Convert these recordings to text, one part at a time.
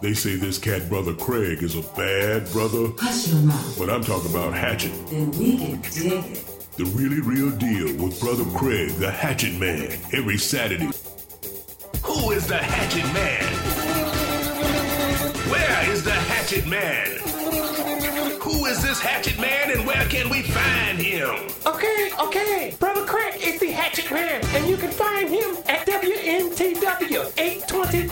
They say this cat brother Craig is a bad brother, Hush your mouth. but I'm talking about Hatchet. Then we can dig it. The really real deal with brother Craig, the Hatchet Man, every Saturday. Who is the Hatchet Man? Where is the Hatchet Man? Who is this Hatchet Man and where can we find him? Okay, okay. Brother Craig is the Hatchet Man, and you can find him at WNTW 820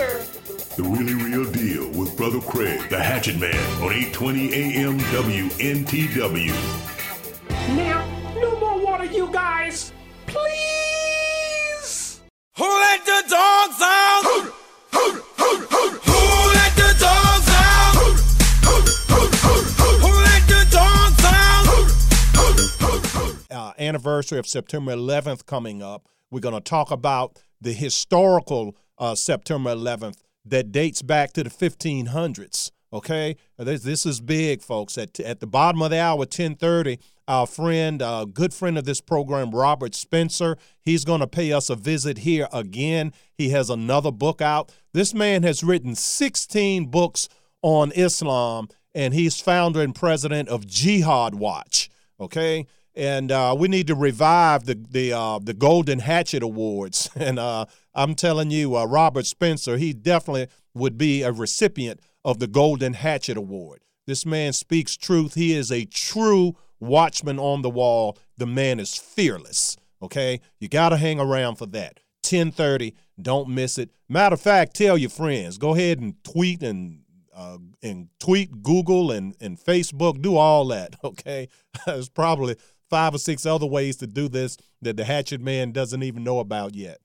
The The really real deal with brother Craig, the Hatchet Man, on 820 AM WNTW. Now, no more water, you guys. Please. Who let the dogs out? Who let the dogs out? Who let the dogs out? uh, anniversary of September 11th coming up. We're going to talk about the historical uh, September 11th that dates back to the 1500s. Okay, this, this is big, folks. At at the bottom of the hour, 10:30, our friend, uh, good friend of this program, Robert Spencer, he's going to pay us a visit here again. He has another book out. This man has written 16 books on Islam, and he's founder and president of Jihad Watch. Okay, and uh, we need to revive the the uh, the Golden Hatchet Awards. And uh, I'm telling you, uh, Robert Spencer, he definitely would be a recipient of the Golden Hatchet Award. This man speaks truth. He is a true watchman on the wall. The man is fearless. Okay, you got to hang around for that. 10:30. Don't miss it. Matter of fact, tell your friends. Go ahead and tweet and uh, and tweet, Google, and and Facebook. Do all that. Okay, there's probably five or six other ways to do this that the Hatchet Man doesn't even know about yet.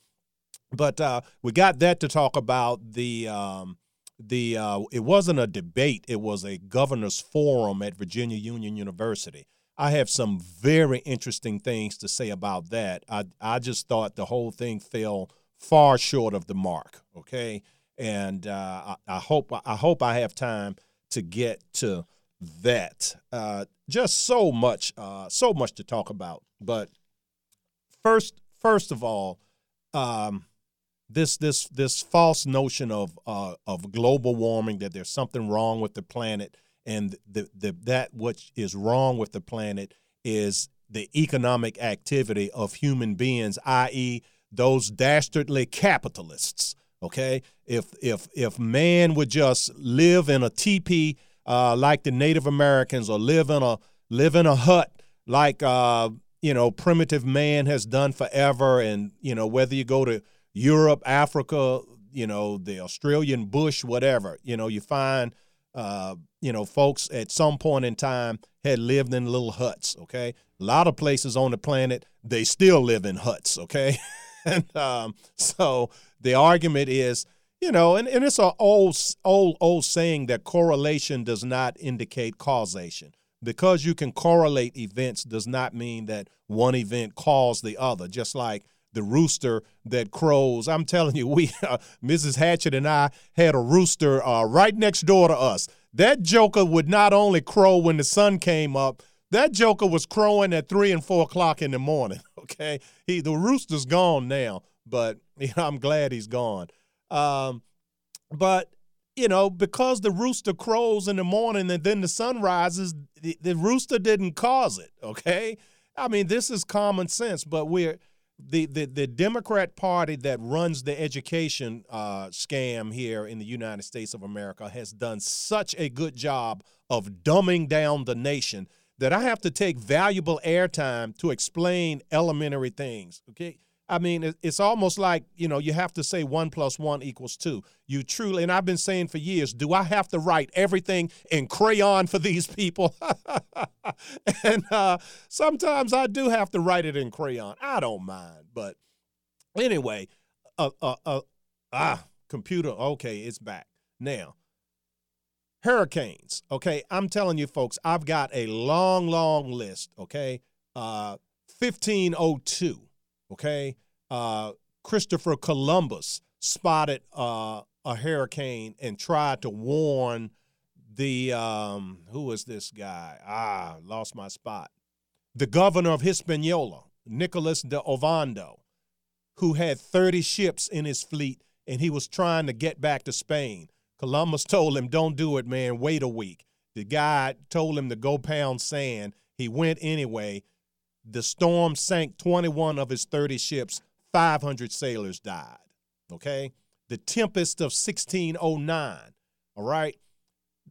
But uh, we got that to talk about. The um, the uh, it wasn't a debate; it was a governors forum at Virginia Union University. I have some very interesting things to say about that. I I just thought the whole thing fell far short of the mark. Okay, and uh, I, I hope I hope I have time to get to that. Uh, just so much, uh, so much to talk about. But first, first of all, um, this this this false notion of uh, of global warming that there's something wrong with the planet, and the, the that which is wrong with the planet is the economic activity of human beings, i.e., those dastardly capitalists. Okay, if if if man would just live in a teepee uh, like the Native Americans, or live in a live in a hut like uh, you know primitive man has done forever, and you know whether you go to Europe, Africa, you know the Australian bush, whatever, you know you find uh, you know folks at some point in time had lived in little huts. Okay, a lot of places on the planet they still live in huts. Okay. and um, so the argument is, you know, and, and it's an old, old, old saying that correlation does not indicate causation. Because you can correlate events does not mean that one event caused the other. Just like the rooster that crows. I'm telling you, we, uh, Mrs. Hatchett and I had a rooster uh, right next door to us. That joker would not only crow when the sun came up, that joker was crowing at three and four o'clock in the morning. Okay, he the rooster's gone now, but you know, I'm glad he's gone. Um, but you know, because the rooster crows in the morning and then the sun rises, the, the rooster didn't cause it. Okay, I mean this is common sense, but we're the, the, the Democrat Party that runs the education uh, scam here in the United States of America has done such a good job of dumbing down the nation that I have to take valuable airtime to explain elementary things. Okay. I mean, it's almost like, you know, you have to say one plus one equals two. You truly, and I've been saying for years, do I have to write everything in crayon for these people? and uh, sometimes I do have to write it in crayon. I don't mind. But anyway, uh, uh, uh, ah, computer, okay, it's back. Now, hurricanes. Okay, I'm telling you, folks, I've got a long, long list. Okay, uh, 1502. Okay, uh, Christopher Columbus spotted uh, a hurricane and tried to warn the um, who was this guy? Ah, lost my spot. The governor of Hispaniola, Nicholas de Ovando, who had 30 ships in his fleet and he was trying to get back to Spain. Columbus told him, Don't do it, man. Wait a week. The guy told him to go pound sand. He went anyway. The storm sank 21 of his 30 ships, 500 sailors died. Okay? The tempest of 1609. All right?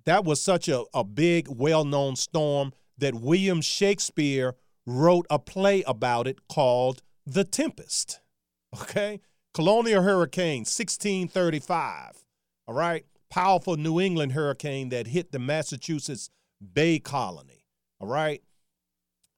That was such a, a big, well known storm that William Shakespeare wrote a play about it called The Tempest. Okay? Colonial Hurricane, 1635. All right? Powerful New England hurricane that hit the Massachusetts Bay Colony. All right?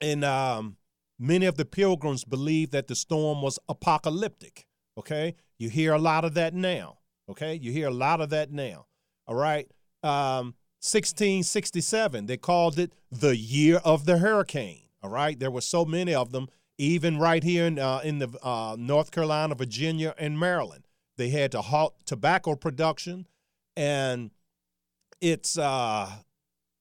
And um, many of the pilgrims believed that the storm was apocalyptic. Okay? You hear a lot of that now. Okay? You hear a lot of that now. All right? Um, 1667, they called it the year of the hurricane. All right? There were so many of them, even right here in, uh, in the uh, North Carolina, Virginia, and Maryland. They had to halt tobacco production, and it's uh,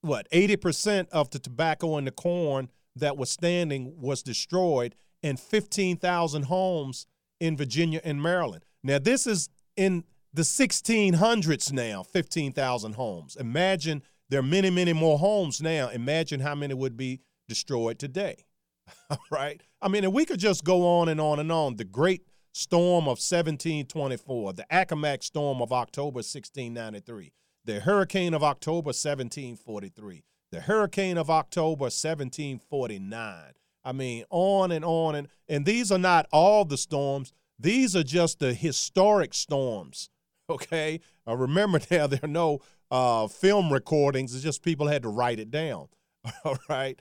what 80% of the tobacco and the corn that was standing was destroyed, and 15,000 homes in Virginia and Maryland. Now, this is in the 1600s now, 15,000 homes. Imagine there are many, many more homes now. Imagine how many would be destroyed today. Right. I mean, and we could just go on and on and on. The great storm of 1724, the Accomack storm of October 1693, the hurricane of October 1743, the hurricane of October 1749. I mean, on and on and and these are not all the storms. These are just the historic storms. Okay, uh, remember now there are no uh, film recordings. It's just people had to write it down. All right,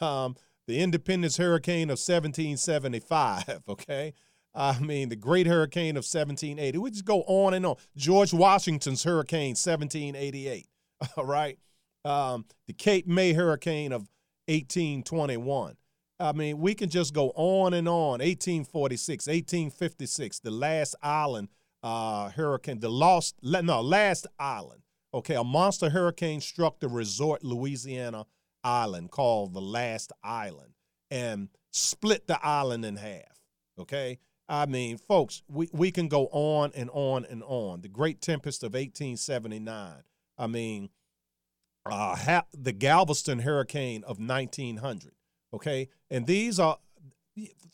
um, the Independence Hurricane of 1775. Okay, I mean the Great Hurricane of 1780. We just go on and on. George Washington's Hurricane 1788. All right, um, the Cape May Hurricane of 1821. I mean, we can just go on and on. 1846, 1856, the last island uh, hurricane, the lost, no, last island. Okay, a monster hurricane struck the resort Louisiana island called the Last Island and split the island in half. Okay, I mean, folks, we, we can go on and on and on. The Great Tempest of 1879. I mean, uh, ha- the Galveston Hurricane of 1900. Okay, and these are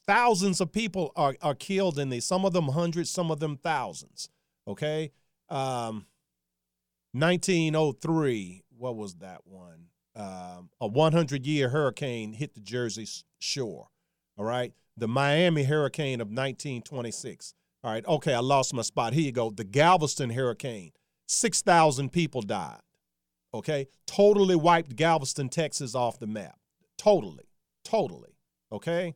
thousands of people are, are killed in these. Some of them hundreds, some of them thousands. Okay, um, 1903. What was that one? Um, a 100 year hurricane hit the Jersey shore. All right, the Miami hurricane of 1926. All right, okay, I lost my spot. Here you go. The Galveston hurricane. 6,000 people died. Okay, totally wiped Galveston, Texas off the map. Totally, totally. Okay.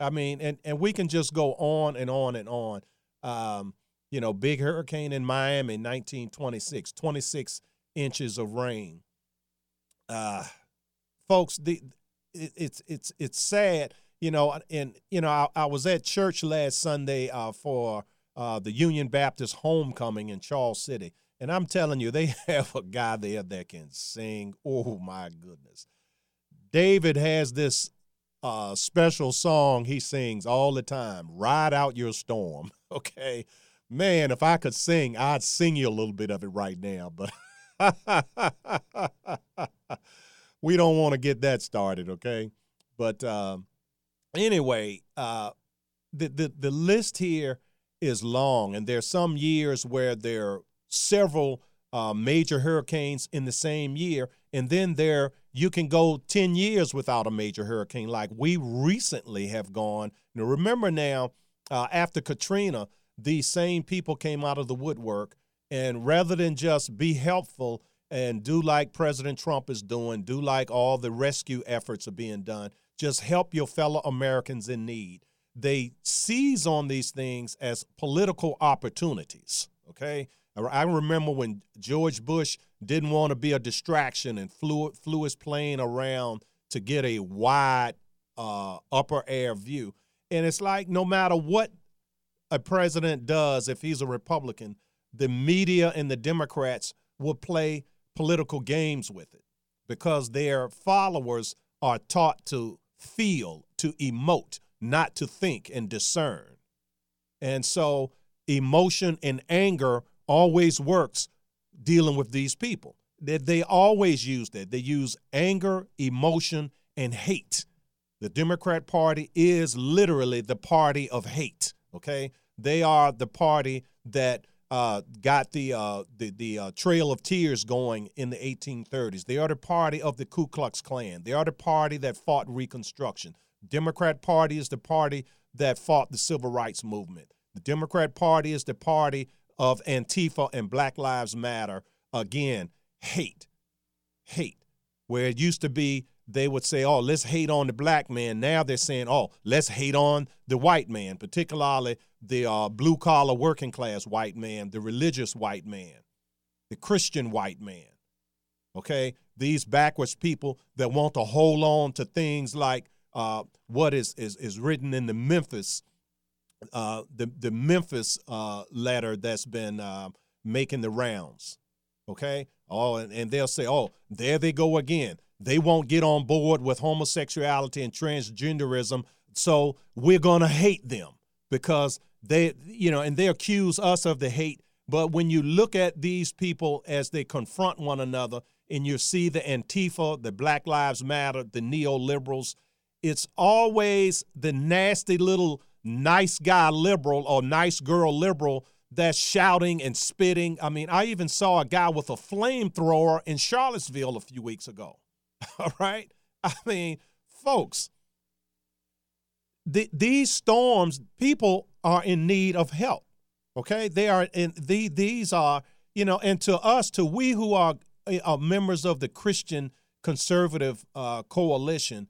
I mean, and, and we can just go on and on and on. Um, you know, big hurricane in Miami, 1926, 26 inches of rain. Uh, folks, the it, it's it's it's sad, you know. And you know, I, I was at church last Sunday uh, for uh, the Union Baptist homecoming in Charles City, and I'm telling you, they have a guy there that can sing. Oh my goodness, David has this uh, special song he sings all the time Ride Out Your Storm. Okay. Man, if I could sing, I'd sing you a little bit of it right now, but we don't want to get that started, okay? But uh, anyway, uh, the, the, the list here is long, and there's some years where there are several uh, major hurricanes in the same year, and then there you can go 10 years without a major hurricane like we recently have gone. Now, remember now, uh, after Katrina, these same people came out of the woodwork, and rather than just be helpful and do like President Trump is doing, do like all the rescue efforts are being done, just help your fellow Americans in need. They seize on these things as political opportunities, okay? I remember when George Bush didn't want to be a distraction and flew flew his plane around to get a wide uh, upper air view. And it's like no matter what a president does, if he's a Republican, the media and the Democrats will play political games with it because their followers are taught to feel, to emote, not to think and discern. And so emotion and anger always works dealing with these people. They, they always use that. They use anger, emotion, and hate. The Democrat Party is literally the party of hate. Okay, they are the party that uh, got the uh, the the uh, Trail of Tears going in the 1830s. They are the party of the Ku Klux Klan. They are the party that fought Reconstruction. Democrat Party is the party that fought the Civil Rights Movement. The Democrat Party is the party of Antifa and Black Lives Matter. Again, hate, hate. Where it used to be, they would say, "Oh, let's hate on the black man." Now they're saying, "Oh, let's hate on the white man, particularly the uh, blue collar working class white man, the religious white man, the Christian white man." Okay, these backwards people that want to hold on to things like uh, what is, is is written in the Memphis, uh, the the Memphis uh, letter that's been uh, making the rounds. Okay, oh, and, and they'll say, oh, there they go again. They won't get on board with homosexuality and transgenderism, so we're gonna hate them because they, you know, and they accuse us of the hate. But when you look at these people as they confront one another, and you see the Antifa, the Black Lives Matter, the neoliberals, it's always the nasty little nice guy liberal or nice girl liberal that's shouting and spitting. I mean, I even saw a guy with a flamethrower in Charlottesville a few weeks ago. All right? I mean, folks, the, these storms, people are in need of help. Okay? They are in the, these are, you know, and to us, to we who are, are members of the Christian conservative uh, coalition,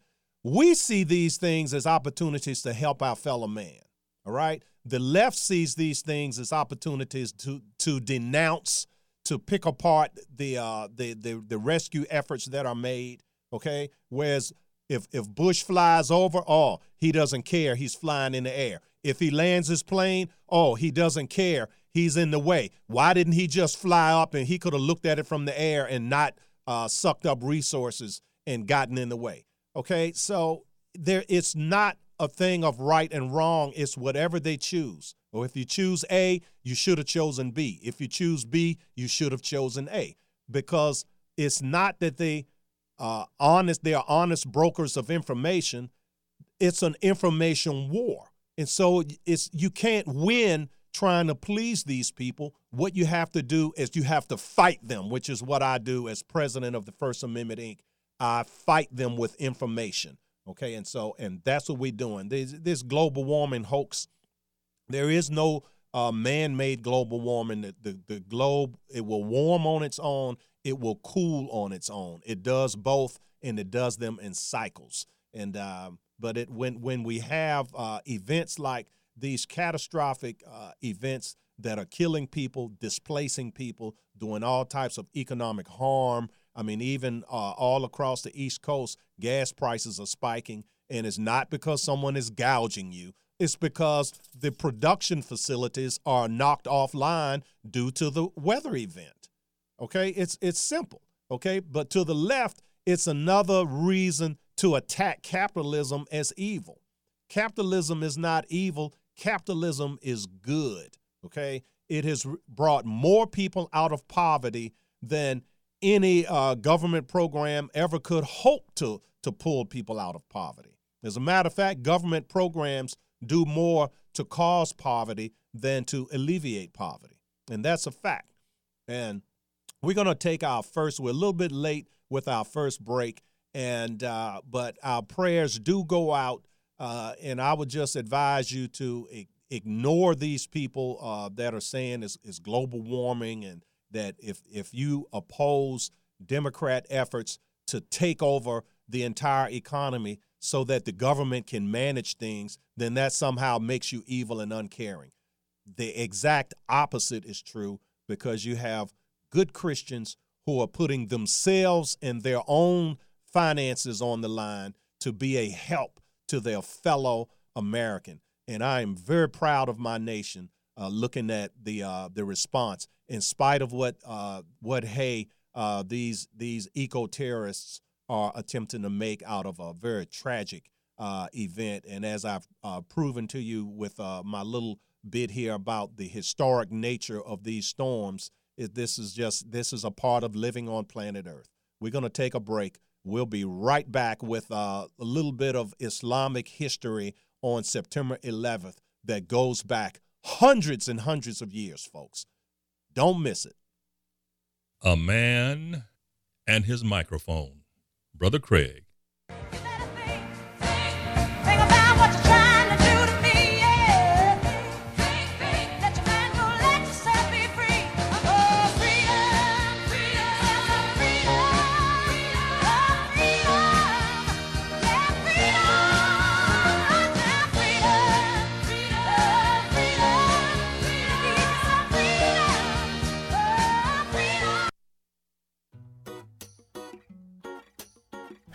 we see these things as opportunities to help our fellow man. All right. The left sees these things as opportunities to to denounce, to pick apart the uh, the, the the rescue efforts that are made. Okay. Whereas if if Bush flies over, oh, he doesn't care. He's flying in the air. If he lands his plane, oh, he doesn't care. He's in the way. Why didn't he just fly up and he could have looked at it from the air and not uh, sucked up resources and gotten in the way? Okay, so there it's not a thing of right and wrong. It's whatever they choose. Or if you choose A, you should have chosen B. If you choose B, you should have chosen A. Because it's not that they uh, honest, they are honest brokers of information. It's an information war. And so it's you can't win trying to please these people. What you have to do is you have to fight them, which is what I do as president of the First Amendment Inc. I fight them with information. Okay, and so and that's what we're doing. This, this global warming hoax. There is no uh, man-made global warming. The, the, the globe it will warm on its own. It will cool on its own. It does both, and it does them in cycles. And uh, but it when when we have uh, events like these catastrophic uh, events that are killing people, displacing people, doing all types of economic harm, I mean, even uh, all across the East Coast, gas prices are spiking, and it's not because someone is gouging you. It's because the production facilities are knocked offline due to the weather event. Okay, it's it's simple. Okay, but to the left, it's another reason to attack capitalism as evil. Capitalism is not evil. Capitalism is good. Okay, it has brought more people out of poverty than any uh, government program ever could hope to to pull people out of poverty. As a matter of fact, government programs do more to cause poverty than to alleviate poverty, and that's a fact. And we're going to take our first. We're a little bit late with our first break, and uh, but our prayers do go out. Uh, and I would just advise you to ignore these people uh, that are saying it's, it's global warming and that if if you oppose Democrat efforts to take over the entire economy so that the government can manage things, then that somehow makes you evil and uncaring. The exact opposite is true because you have good Christians who are putting themselves and their own finances on the line to be a help to their fellow American. And I am very proud of my nation uh, looking at the uh, the response in spite of what uh, what hey uh, these these eco terrorists are attempting to make out of a very tragic uh, event. And as I've uh, proven to you with uh, my little bit here about the historic nature of these storms. It, this is just this is a part of living on planet Earth. We're going to take a break. We'll be right back with uh, a little bit of Islamic history on September 11th that goes back hundreds and hundreds of years, folks. Don't miss it. A man and his microphone. Brother Craig.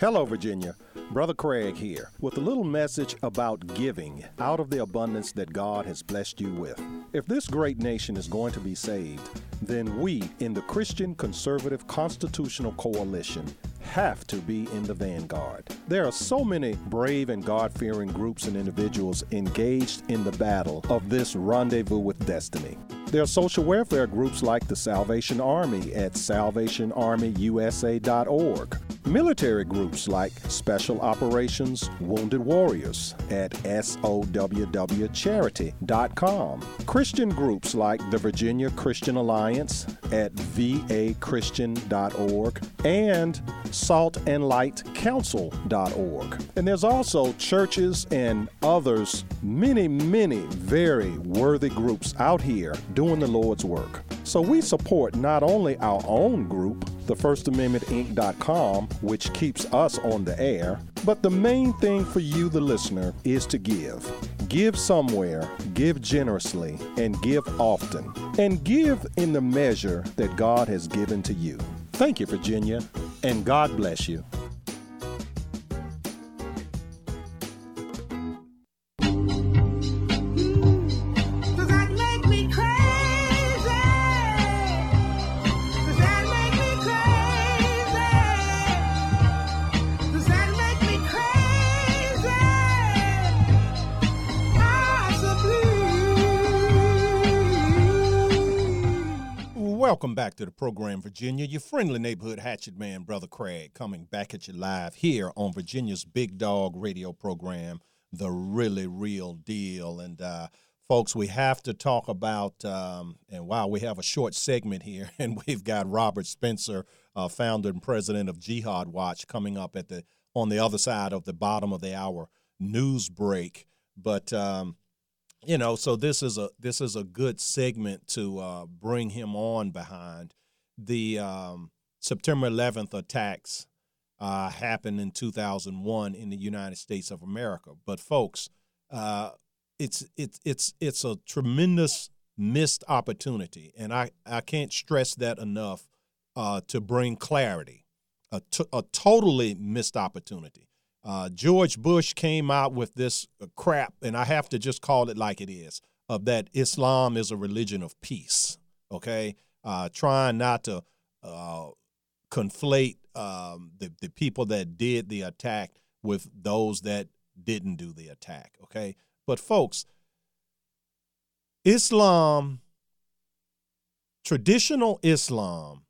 Hello, Virginia. Brother Craig here with a little message about giving out of the abundance that God has blessed you with. If this great nation is going to be saved, then we in the Christian Conservative Constitutional Coalition have to be in the vanguard. There are so many brave and God fearing groups and individuals engaged in the battle of this rendezvous with destiny. There are social welfare groups like the Salvation Army at salvationarmyusa.org, military groups like Special Operations Wounded Warriors at sowwcharity.com, Christian groups like the Virginia Christian Alliance at vachristian.org, and saltandlightcouncil.org. And there's also churches and others, many, many very worthy groups out here doing the Lord's work. So we support not only our own group, the First Amendment Inc.com, which keeps us on the air, but the main thing for you, the listener, is to give. Give somewhere, give generously, and give often. And give in the measure that God has given to you. Thank you, Virginia, and God bless you. Welcome back to the program, Virginia. Your friendly neighborhood hatchet man, Brother Craig, coming back at you live here on Virginia's Big Dog radio program, The Really Real Deal. And uh, folks, we have to talk about, um, and wow, we have a short segment here, and we've got Robert Spencer, uh, founder and president of Jihad Watch, coming up at the on the other side of the bottom of the hour news break. But um, you know so this is a this is a good segment to uh, bring him on behind. The um, september 11th attacks uh, happened in 2001 in the united states of america. But folks uh, it's it's it's it's a tremendous missed opportunity. And i i can't stress that enough uh, to bring clarity a, t- a totally missed opportunity uh, George Bush came out with this uh, crap, and I have to just call it like it is, of that Islam is a religion of peace. Okay, uh, trying not to uh, conflate um, the the people that did the attack with those that didn't do the attack. Okay, but folks, Islam, traditional Islam,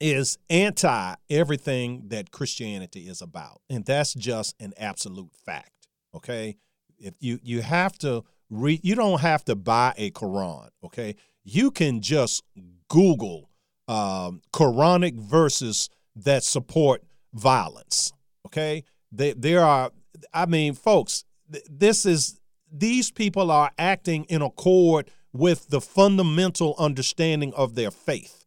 is anti everything that Christianity is about. And that's just an absolute fact. Okay. If you you have to read you don't have to buy a Quran, okay? You can just Google um, Quranic verses that support violence. Okay. They, there are I mean, folks, th- this is these people are acting in accord with the fundamental understanding of their faith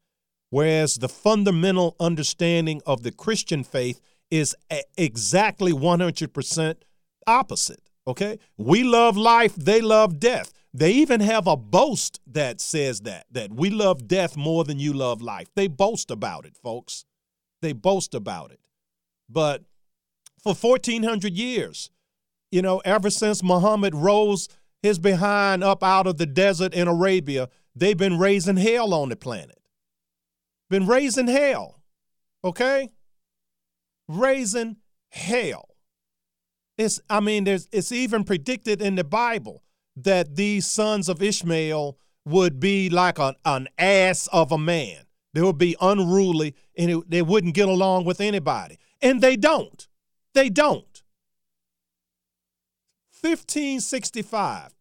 whereas the fundamental understanding of the Christian faith is exactly 100% opposite. Okay? We love life, they love death. They even have a boast that says that, that we love death more than you love life. They boast about it, folks. They boast about it. But for 1400 years, you know, ever since Muhammad rose his behind up out of the desert in Arabia, they've been raising hell on the planet been raising hell. Okay? Raising hell. It's I mean, there's it's even predicted in the Bible that these sons of Ishmael would be like an, an ass of a man. They would be unruly and it, they wouldn't get along with anybody. And they don't. They don't. 1565,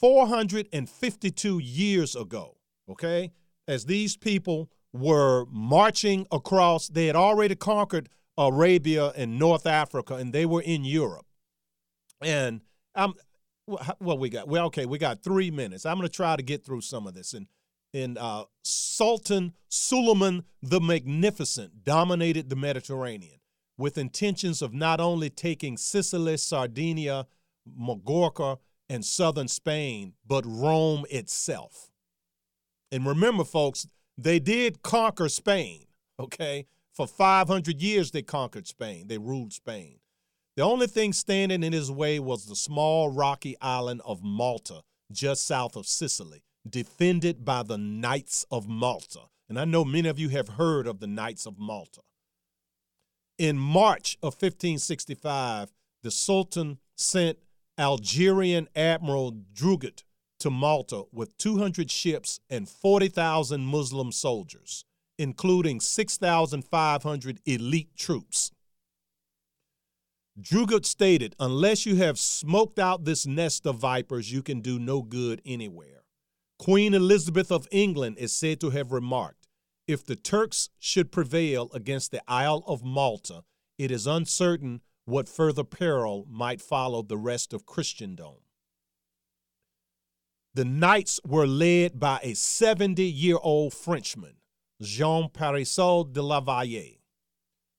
452 years ago, okay, as these people were marching across, they had already conquered Arabia and North Africa, and they were in Europe. And I'm, well, we got, well, okay, we got three minutes. I'm going to try to get through some of this. And, and uh, Sultan Suleiman the Magnificent dominated the Mediterranean with intentions of not only taking Sicily, Sardinia, Majorca, and southern Spain, but Rome itself. And remember, folks, they did conquer Spain, okay? For 500 years, they conquered Spain, they ruled Spain. The only thing standing in his way was the small rocky island of Malta, just south of Sicily, defended by the Knights of Malta. And I know many of you have heard of the Knights of Malta. In March of 1565, the Sultan sent Algerian Admiral Dragut to Malta with 200 ships and 40,000 Muslim soldiers, including 6,500 elite troops. Dragut stated, Unless you have smoked out this nest of vipers, you can do no good anywhere. Queen Elizabeth of England is said to have remarked, If the Turks should prevail against the Isle of Malta, it is uncertain what further peril might follow the rest of Christendom. The knights were led by a 70 year old Frenchman, Jean Parisot de la Valette.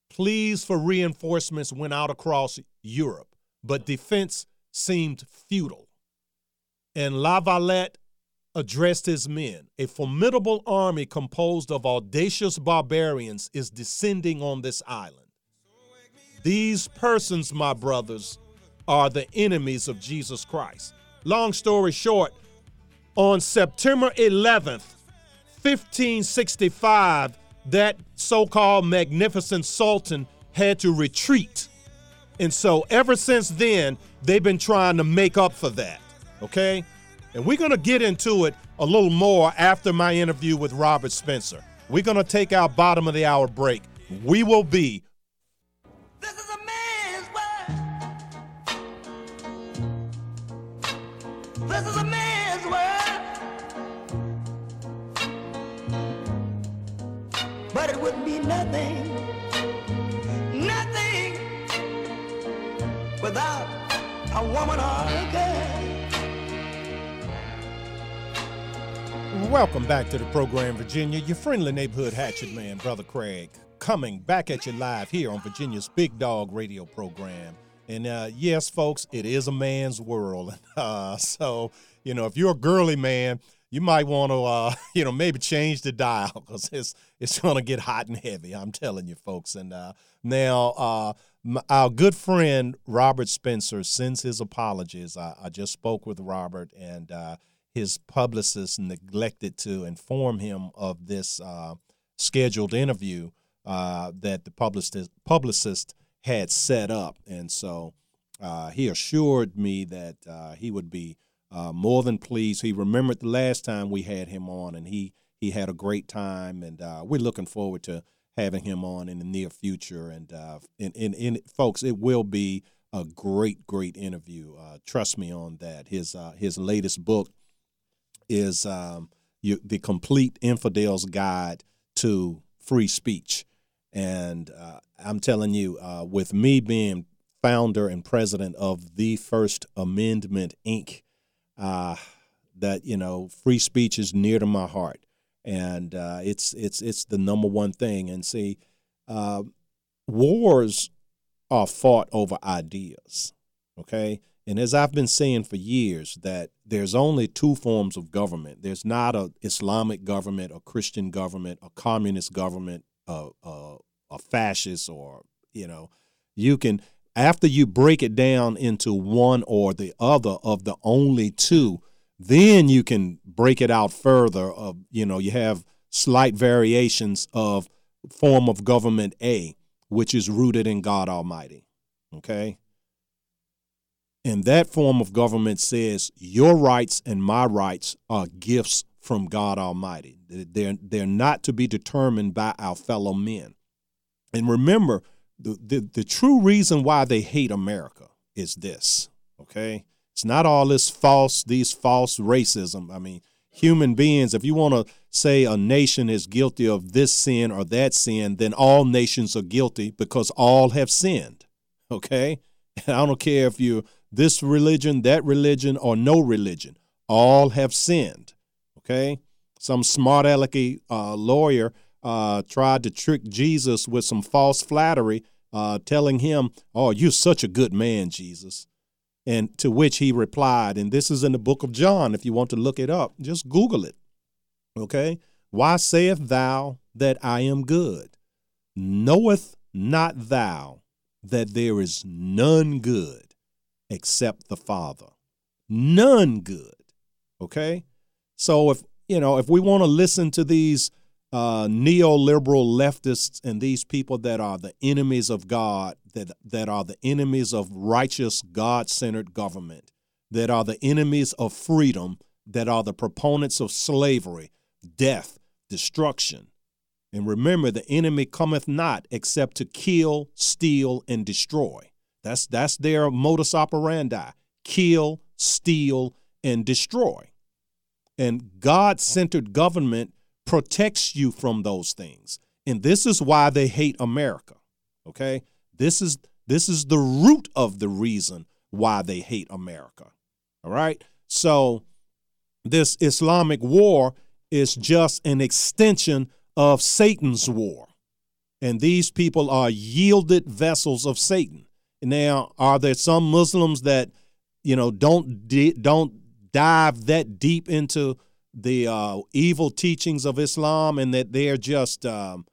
Pleas for reinforcements went out across Europe, but defense seemed futile. And La Valette addressed his men. A formidable army composed of audacious barbarians is descending on this island. These persons, my brothers, are the enemies of Jesus Christ. Long story short, on September 11th, 1565, that so called magnificent sultan had to retreat. And so ever since then, they've been trying to make up for that. Okay? And we're going to get into it a little more after my interview with Robert Spencer. We're going to take our bottom of the hour break. We will be would be nothing, nothing without a woman or a girl. Welcome back to the program, Virginia. Your friendly neighborhood hatchet man, Brother Craig, coming back at you live here on Virginia's Big Dog Radio program. And uh, yes, folks, it is a man's world. Uh, so, you know, if you're a girly man, you might want to, uh, you know, maybe change the dial because it's it's going to get hot and heavy. I'm telling you, folks. And uh, now, uh, m- our good friend Robert Spencer sends his apologies. I, I just spoke with Robert, and uh, his publicist neglected to inform him of this uh, scheduled interview uh, that the publicist publicist had set up, and so he assured me that he would be uh, more than pleased. He remembered the last time we had him on, and he he had a great time, and uh, we're looking forward to having him on in the near future. And uh, and, and, and folks, it will be a great great interview. Uh, trust me on that. His uh, his latest book is um, you, the complete infidel's guide to free speech. And uh, I'm telling you, with me being founder and president of the First Amendment Inc., uh, that you know, free speech is near to my heart, and uh, it's it's it's the number one thing. And see, uh, wars are fought over ideas. Okay, and as I've been saying for years, that there's only two forms of government. There's not a Islamic government, a Christian government, a communist government, a, a, a fascist, or you know, you can after you break it down into one or the other of the only two, then you can break it out further. Of you know, you have slight variations of form of government A, which is rooted in God Almighty. Okay And that form of government says your rights and my rights are gifts from God Almighty. They're, they're not to be determined by our fellow men. And remember, the, the, the true reason why they hate America is this, okay? It's not all this false, these false racism. I mean, human beings, if you want to say a nation is guilty of this sin or that sin, then all nations are guilty because all have sinned, okay? And I don't care if you're this religion, that religion, or no religion, all have sinned, okay? Some smart alecky uh, lawyer uh, tried to trick Jesus with some false flattery, uh, telling him, Oh, you're such a good man, Jesus. And to which he replied, and this is in the book of John, if you want to look it up, just Google it. Okay? Why sayest thou that I am good? Knoweth not thou that there is none good except the Father? None good. Okay? So if, you know, if we want to listen to these uh, neoliberal leftists and these people that are the enemies of God, that, that are the enemies of righteous, God centered government, that are the enemies of freedom, that are the proponents of slavery, death, destruction. And remember, the enemy cometh not except to kill, steal, and destroy. That's, that's their modus operandi kill, steal, and destroy. And God centered government protects you from those things. And this is why they hate America. Okay? This is this is the root of the reason why they hate America. All right? So this Islamic war is just an extension of Satan's war. And these people are yielded vessels of Satan. Now, are there some Muslims that, you know, don't don't dive that deep into the uh, evil teachings of Islam and that they're just um,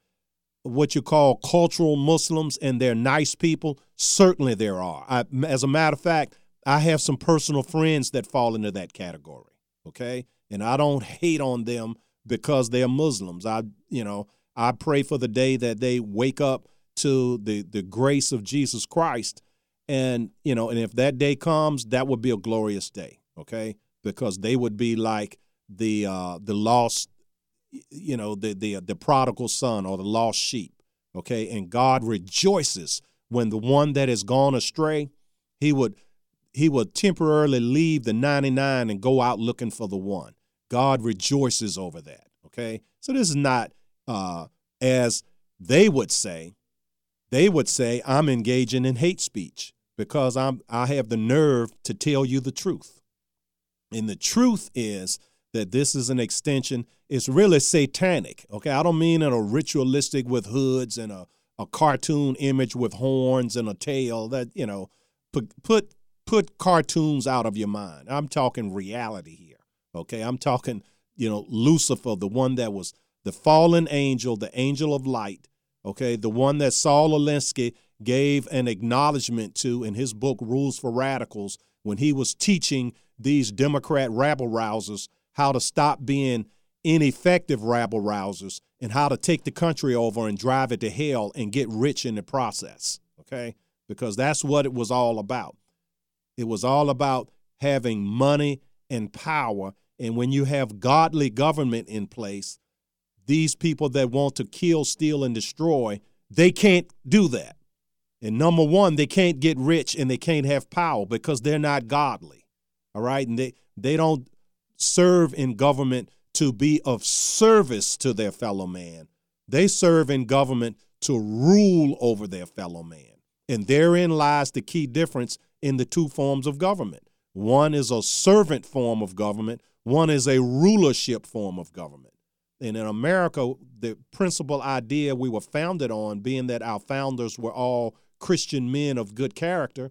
what you call cultural Muslims and they're nice people? Certainly there are. I, as a matter of fact, I have some personal friends that fall into that category. Okay, and I don't hate on them because they're Muslims. I, you know, I pray for the day that they wake up to the the grace of Jesus Christ, and you know, and if that day comes, that would be a glorious day. Okay, because they would be like the uh, the lost, you know, the the the prodigal son or the lost sheep. Okay, and God rejoices when the one that has gone astray, he would he would temporarily leave the 99 and go out looking for the one. God rejoices over that. Okay, so this is not uh, as they would say. They would say I'm engaging in hate speech because I'm I have the nerve to tell you the truth. And the truth is that this is an extension. It's really satanic. Okay, I don't mean in a ritualistic with hoods and a, a cartoon image with horns and a tail. That you know, put put put cartoons out of your mind. I'm talking reality here. Okay, I'm talking you know Lucifer, the one that was the fallen angel, the angel of light. Okay, the one that Saul Alinsky gave an acknowledgement to in his book Rules for Radicals when he was teaching these Democrat rabble rousers how to stop being ineffective rabble rousers and how to take the country over and drive it to hell and get rich in the process. Okay? Because that's what it was all about. It was all about having money and power. And when you have godly government in place, these people that want to kill, steal, and destroy, they can't do that. And number one, they can't get rich and they can't have power because they're not godly. All right. And they, they don't serve in government to be of service to their fellow man. They serve in government to rule over their fellow man. And therein lies the key difference in the two forms of government. One is a servant form of government, one is a rulership form of government. And in America, the principal idea we were founded on, being that our founders were all Christian men of good character,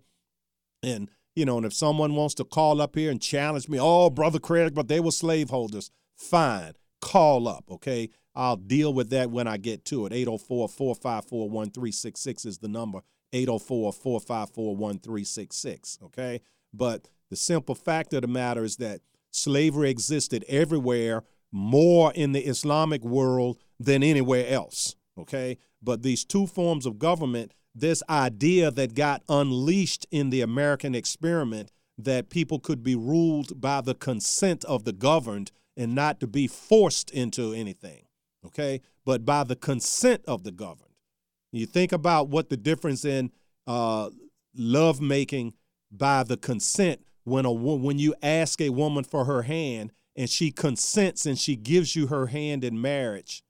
and you know, and if someone wants to call up here and challenge me, oh, Brother Craig, but they were slaveholders, fine, call up, okay? I'll deal with that when I get to it. 804 454 1366 is the number. 804 454 1366, okay? But the simple fact of the matter is that slavery existed everywhere, more in the Islamic world than anywhere else, okay? But these two forms of government this idea that got unleashed in the American experiment that people could be ruled by the consent of the governed and not to be forced into anything, okay? But by the consent of the governed. You think about what the difference in uh, love making by the consent when a when you ask a woman for her hand and she consents and she gives you her hand in marriage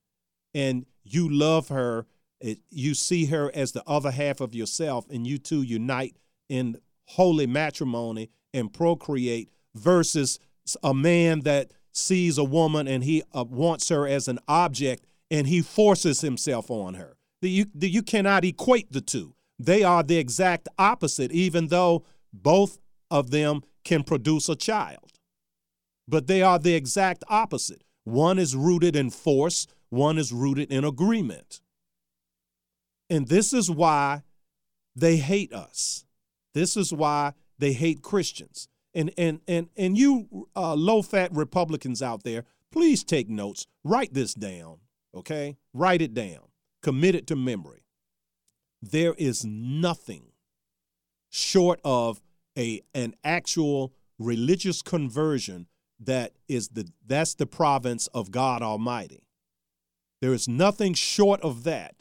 and you love her it, you see her as the other half of yourself and you two unite in holy matrimony and procreate versus a man that sees a woman and he uh, wants her as an object and he forces himself on her. You, you cannot equate the two. They are the exact opposite even though both of them can produce a child. But they are the exact opposite. One is rooted in force one is rooted in agreement and this is why they hate us. This is why they hate Christians. And and and and you uh, low-fat Republicans out there, please take notes. Write this down, okay? Write it down. Commit it to memory. There is nothing short of a an actual religious conversion that is the that's the province of God Almighty. There is nothing short of that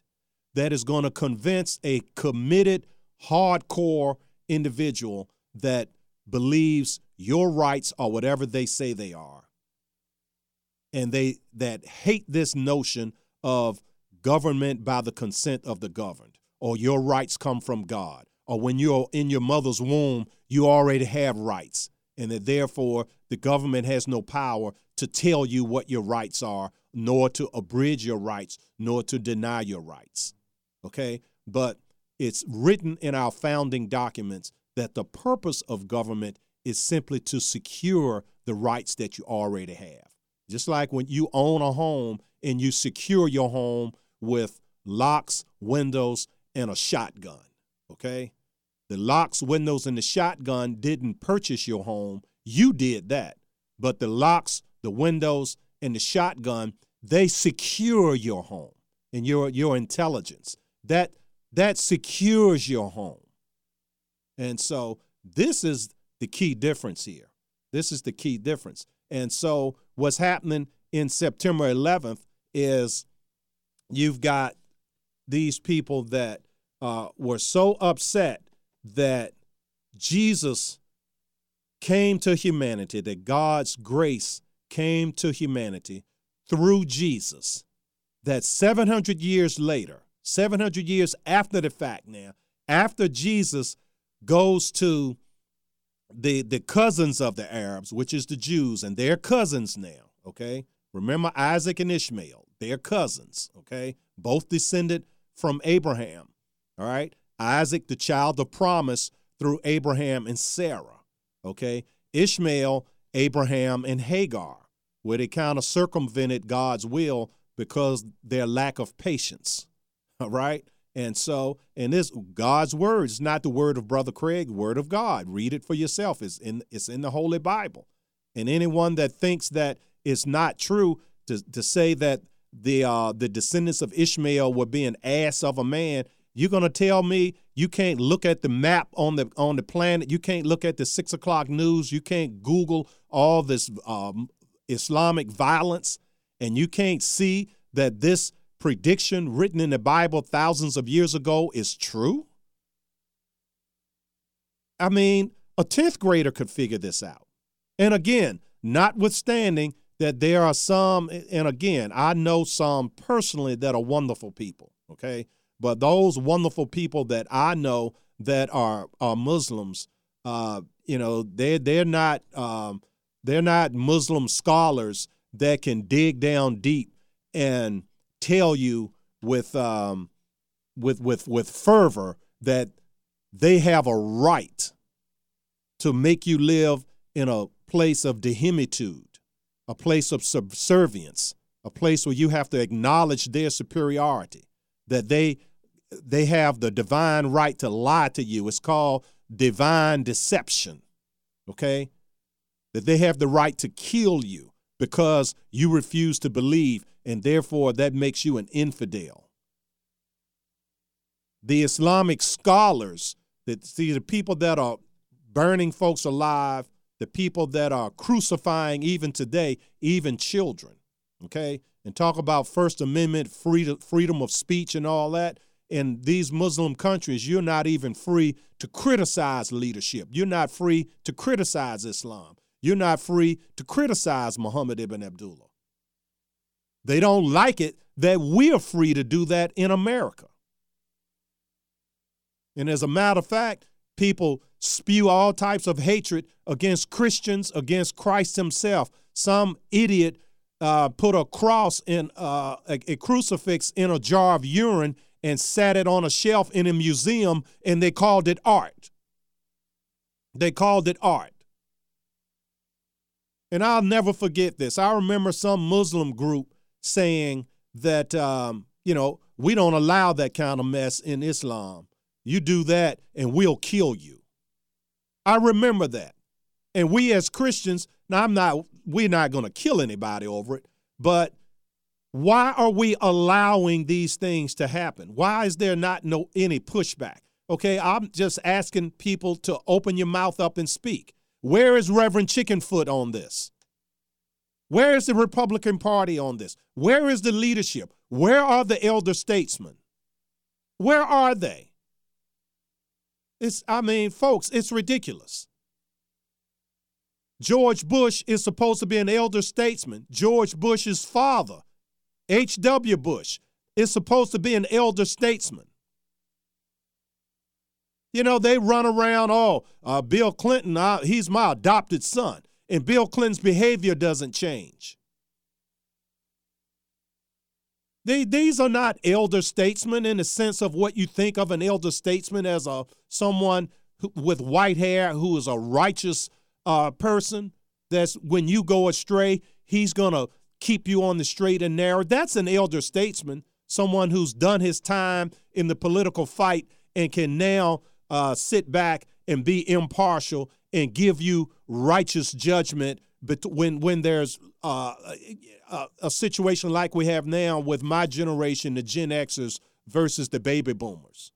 that is going to convince a committed, hardcore individual that believes your rights are whatever they say they are. And they that hate this notion of government by the consent of the governed, or your rights come from God, or when you're in your mother's womb, you already have rights, and that therefore the government has no power to tell you what your rights are, nor to abridge your rights, nor to deny your rights okay? But it's written in our founding documents that the purpose of government is simply to secure the rights that you already have. Just like when you own a home and you secure your home with locks, windows, and a shotgun, okay? The locks, windows, and the shotgun didn't purchase your home. You did that. But the locks, the windows, and the shotgun, they secure your home and your, your intelligence that that secures your home. And so this is the key difference here. This is the key difference. And so what's happening in September 11th is you've got these people that uh, were so upset that Jesus came to humanity, that God's grace came to humanity through Jesus, that 700 years later, 700 years after the fact now, after Jesus goes to the, the cousins of the Arabs, which is the Jews, and they're cousins now, okay? Remember Isaac and Ishmael, they're cousins, okay? Both descended from Abraham, all right? Isaac, the child of promise through Abraham and Sarah, okay? Ishmael, Abraham, and Hagar, where they kind of circumvented God's will because their lack of patience, right? And so, and this God's word is not the word of Brother Craig, word of God. Read it for yourself. It's in it's in the Holy Bible. And anyone that thinks that it's not true to, to say that the uh, the descendants of Ishmael were being ass of a man, you're gonna tell me you can't look at the map on the on the planet, you can't look at the six o'clock news, you can't Google all this um, Islamic violence, and you can't see that this prediction written in the Bible thousands of years ago is true? I mean, a 10th grader could figure this out. And again, notwithstanding that there are some, and again, I know some personally that are wonderful people, okay? But those wonderful people that I know that are, are Muslims, uh, you know, they're, they're not um, they're not Muslim scholars that can dig down deep and tell you with um, with with with fervor that they have a right to make you live in a place of dhimmitude, a place of subservience, a place where you have to acknowledge their superiority, that they they have the divine right to lie to you. It's called divine deception. Okay? That they have the right to kill you because you refuse to believe and therefore that makes you an infidel. the Islamic scholars, that see the people that are burning folks alive, the people that are crucifying even today, even children. Okay? And talk about First Amendment freedom, freedom of speech and all that. In these Muslim countries, you're not even free to criticize leadership. You're not free to criticize Islam. You're not free to criticize Muhammad ibn Abdullah. They don't like it that we're free to do that in America. And as a matter of fact, people spew all types of hatred against Christians, against Christ himself. Some idiot uh, put a cross in uh, a, a crucifix in a jar of urine and sat it on a shelf in a museum, and they called it art. They called it art. And I'll never forget this. I remember some Muslim group saying that, um, you know, we don't allow that kind of mess in Islam. You do that and we'll kill you. I remember that. And we as Christians, now I'm not, we're not going to kill anybody over it, but why are we allowing these things to happen? Why is there not no any pushback? Okay, I'm just asking people to open your mouth up and speak. Where is Reverend Chickenfoot on this? Where is the Republican Party on this? Where is the leadership? Where are the elder statesmen? Where are they? It's, I mean, folks, it's ridiculous. George Bush is supposed to be an elder statesman. George Bush's father, H.W. Bush, is supposed to be an elder statesman. You know, they run around, oh, uh, Bill Clinton, uh, he's my adopted son. And Bill Clinton's behavior doesn't change. They, these are not elder statesmen in the sense of what you think of an elder statesman as a someone who, with white hair who is a righteous uh, person. That's when you go astray, he's gonna keep you on the straight and narrow. That's an elder statesman, someone who's done his time in the political fight and can now uh, sit back and be impartial and give you righteous judgment but when when there's uh, a, a, situation like we have now with my generation, the Gen Xers versus the baby boomers.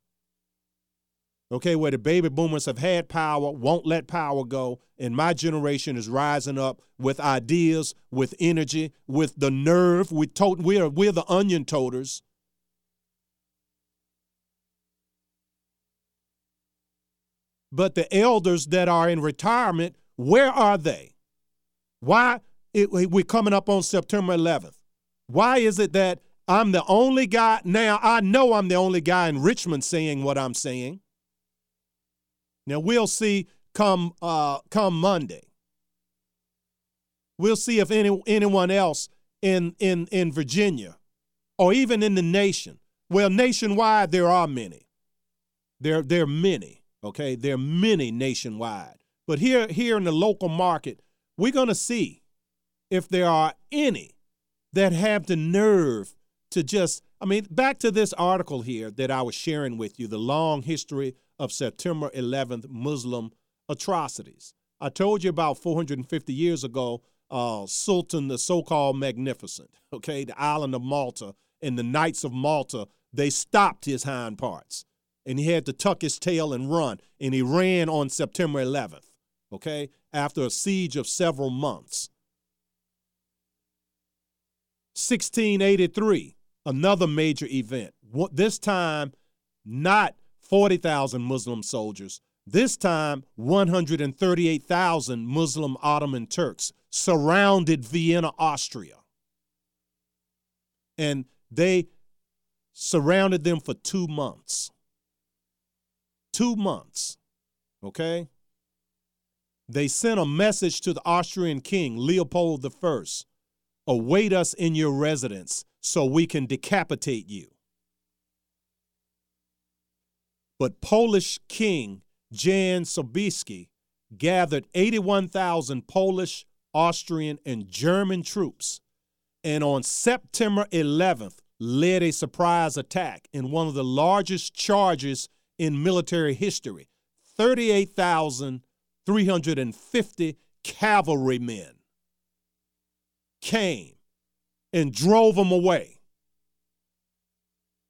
Okay, where the baby boomers have had power, won't let power go, and my generation is rising up with ideas, with energy, with the nerve. We tote, we're we're the onion toters. But the elders that are in retirement, where are they? Why it, we're coming up on September 11th? Why is it that I'm the only guy now? I know I'm the only guy in Richmond saying what I'm saying. Now we'll see come uh, come Monday. We'll see if any anyone else in in in Virginia or even in the nation. Well, nationwide there are many. There there are many Okay, there are many nationwide. But here, here in the local market, we're going to see if there are any that have the nerve to just, I mean, back to this article here that I was sharing with you the long history of September 11th Muslim atrocities. I told you about 450 years ago, uh, Sultan, the so called Magnificent, okay, the island of Malta, and the Knights of Malta, they stopped his hind parts and he had to tuck his tail and run. And he ran on September 11th, okay, after a siege of several months. 1683, another major event. This time, not 40,000 Muslim soldiers. This time, 138,000 Muslim Ottoman Turks surrounded Vienna, Austria. And they surrounded them for two months two months. Okay? They sent a message to the Austrian king, Leopold I await us in your residence so we can decapitate you. But Polish king Jan Sobieski gathered 81,000 Polish, Austrian, and German troops, and on September 11th led a surprise attack in one of the largest charges in military history 38,350 cavalrymen came and drove them away.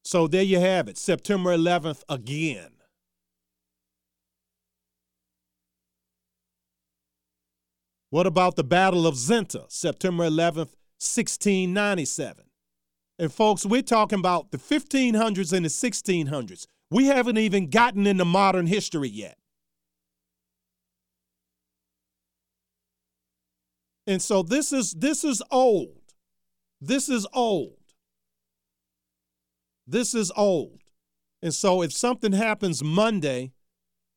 So there you have it, September 11th again. What about the Battle of Zenta, September 11th, 1697? And folks, we're talking about the 1500s and the 1600s. We haven't even gotten into modern history yet. And so this is this is old. This is old. This is old. And so if something happens Monday,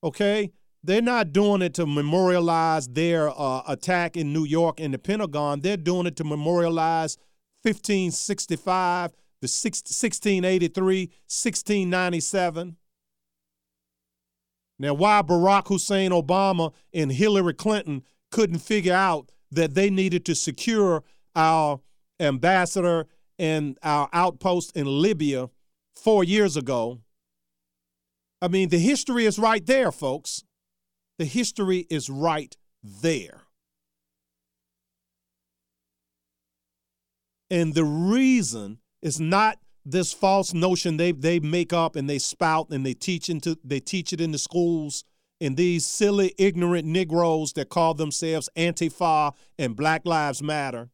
okay, they're not doing it to memorialize their uh, attack in New York in the Pentagon. They're doing it to memorialize 1565, the 1683, 1697. Now, why Barack Hussein Obama and Hillary Clinton couldn't figure out that they needed to secure our ambassador and our outpost in Libya four years ago. I mean, the history is right there, folks. The history is right there. And the reason is not this false notion they, they make up and they spout and they teach into they teach it in the schools and these silly ignorant negroes that call themselves antifa and black lives matter.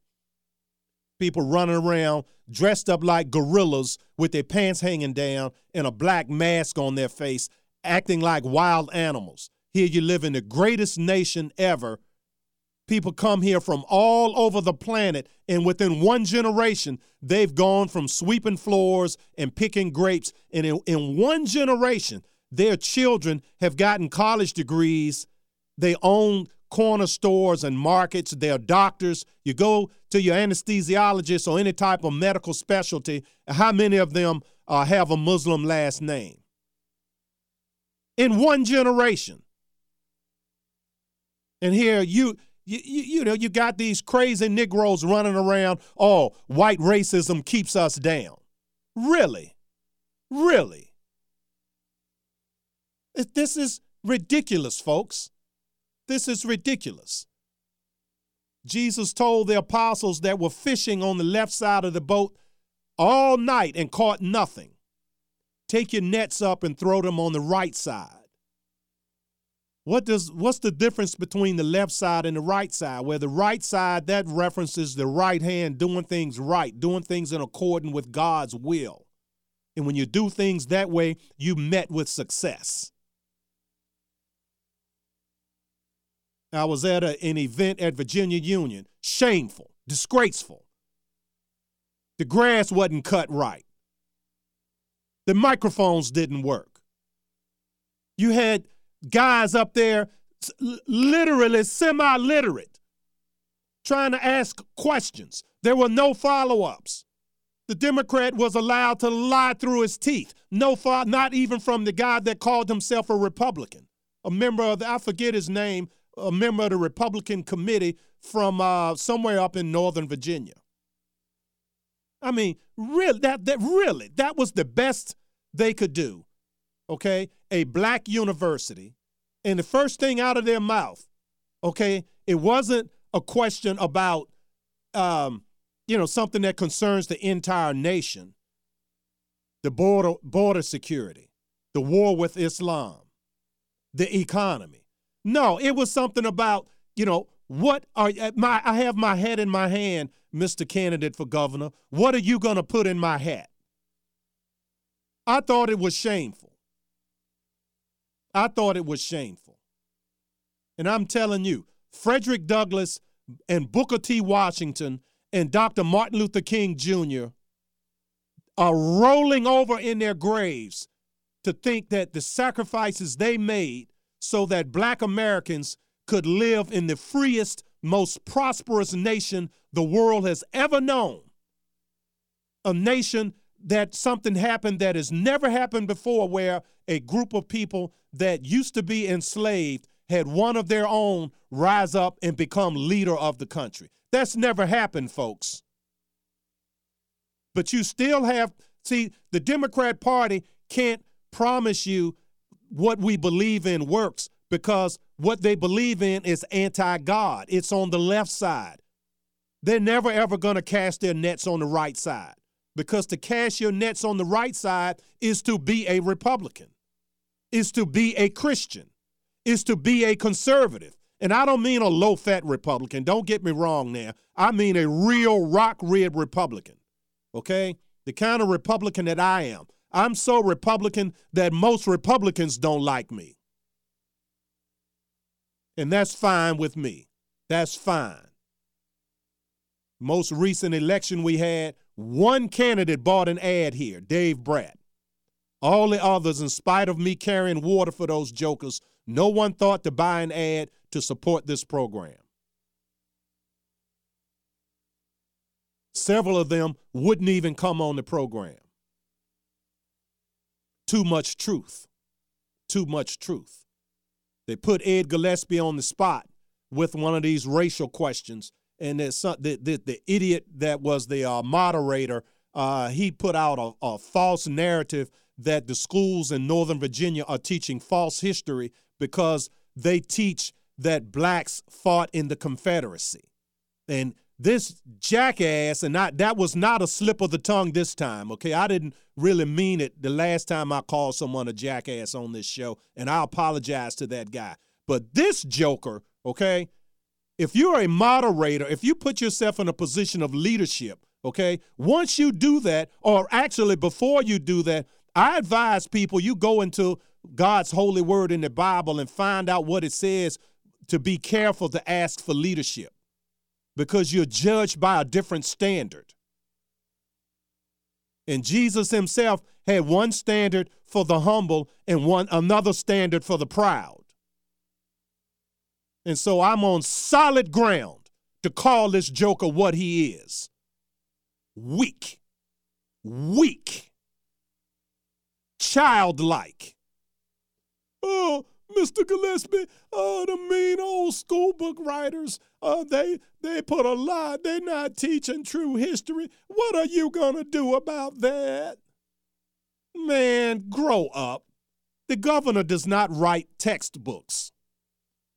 People running around dressed up like gorillas with their pants hanging down and a black mask on their face acting like wild animals. Here you live in the greatest nation ever People come here from all over the planet, and within one generation, they've gone from sweeping floors and picking grapes. And in, in one generation, their children have gotten college degrees. They own corner stores and markets. They're doctors. You go to your anesthesiologist or any type of medical specialty. How many of them uh, have a Muslim last name? In one generation. And here you you, you, you, know, you got these crazy Negroes running around. Oh, white racism keeps us down. Really? Really? This is ridiculous, folks. This is ridiculous. Jesus told the apostles that were fishing on the left side of the boat all night and caught nothing. Take your nets up and throw them on the right side. What does what's the difference between the left side and the right side? Where the right side that references the right hand doing things right, doing things in accordance with God's will. And when you do things that way, you met with success. I was at a, an event at Virginia Union. Shameful, disgraceful. The grass wasn't cut right. The microphones didn't work. You had guys up there, literally semi literate, trying to ask questions. There were no follow ups. The Democrat was allowed to lie through his teeth. No, fo- not even from the guy that called himself a Republican, a member of the, I forget his name, a member of the Republican committee from uh, somewhere up in Northern Virginia. I mean, really, that, that really, that was the best they could do okay, a black university, and the first thing out of their mouth, okay, it wasn't a question about, um, you know, something that concerns the entire nation, the border border security, the war with Islam, the economy. No, it was something about, you know, what are my I have my head in my hand, Mr. Candidate for governor. What are you going to put in my hat? I thought it was shameful. I thought it was shameful. And I'm telling you, Frederick Douglass and Booker T. Washington and Dr. Martin Luther King Jr. are rolling over in their graves to think that the sacrifices they made so that black Americans could live in the freest, most prosperous nation the world has ever known. A nation that something happened that has never happened before where a group of people that used to be enslaved had one of their own rise up and become leader of the country. That's never happened, folks. But you still have, see, the Democrat Party can't promise you what we believe in works because what they believe in is anti God. It's on the left side. They're never ever going to cast their nets on the right side. Because to cast your nets on the right side is to be a Republican, is to be a Christian, is to be a conservative. And I don't mean a low fat Republican. Don't get me wrong there. I mean a real rock red Republican. Okay? The kind of Republican that I am. I'm so Republican that most Republicans don't like me. And that's fine with me. That's fine. Most recent election we had, one candidate bought an ad here, Dave Brat. All the others, in spite of me carrying water for those jokers, no one thought to buy an ad to support this program. Several of them wouldn't even come on the program. Too much truth. Too much truth. They put Ed Gillespie on the spot with one of these racial questions, and the, the, the idiot that was the uh, moderator, uh, he put out a, a false narrative that the schools in Northern Virginia are teaching false history because they teach that blacks fought in the Confederacy. And this jackass, and not that was not a slip of the tongue this time, okay? I didn't really mean it the last time I called someone a jackass on this show, and I apologize to that guy. But this joker, okay, if you're a moderator, if you put yourself in a position of leadership, okay, once you do that, or actually before you do that, I advise people you go into God's holy word in the Bible and find out what it says to be careful to ask for leadership because you're judged by a different standard. And Jesus himself had one standard for the humble and one another standard for the proud. And so I'm on solid ground to call this joker what he is. Weak. Weak. Childlike. Oh, Mr. Gillespie, oh, the mean old school book writers, uh, they they put a lie. They're not teaching true history. What are you gonna do about that? Man, grow up. The governor does not write textbooks.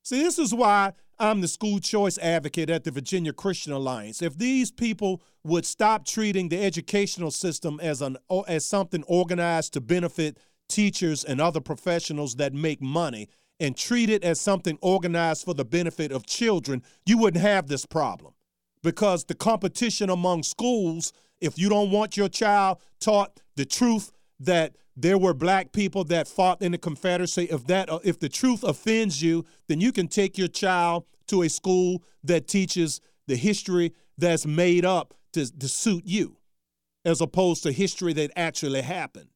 See, this is why I'm the school choice advocate at the Virginia Christian Alliance. If these people would stop treating the educational system as an as something organized to benefit teachers, and other professionals that make money and treat it as something organized for the benefit of children, you wouldn't have this problem. Because the competition among schools, if you don't want your child taught the truth that there were black people that fought in the Confederacy, if that uh, if the truth offends you, then you can take your child to a school that teaches the history that's made up to, to suit you, as opposed to history that actually happened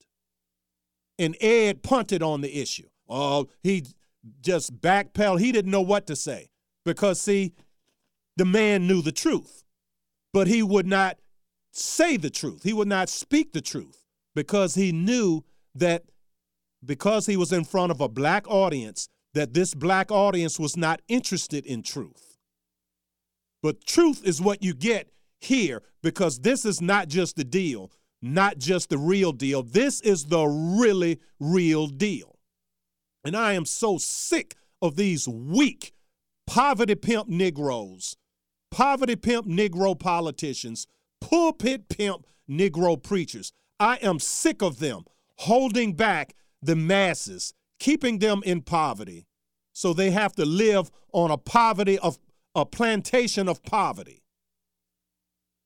and Ed punted on the issue. Oh, he just backpedaled. He didn't know what to say because, see, the man knew the truth, but he would not say the truth. He would not speak the truth because he knew that because he was in front of a black audience, that this black audience was not interested in truth. But truth is what you get here because this is not just the deal not just the real deal. This is the really real deal. And I am so sick of these weak poverty pimp Negroes, poverty pimp Negro politicians, pulpit pimp Negro preachers. I am sick of them holding back the masses, keeping them in poverty. So they have to live on a poverty of a plantation of poverty.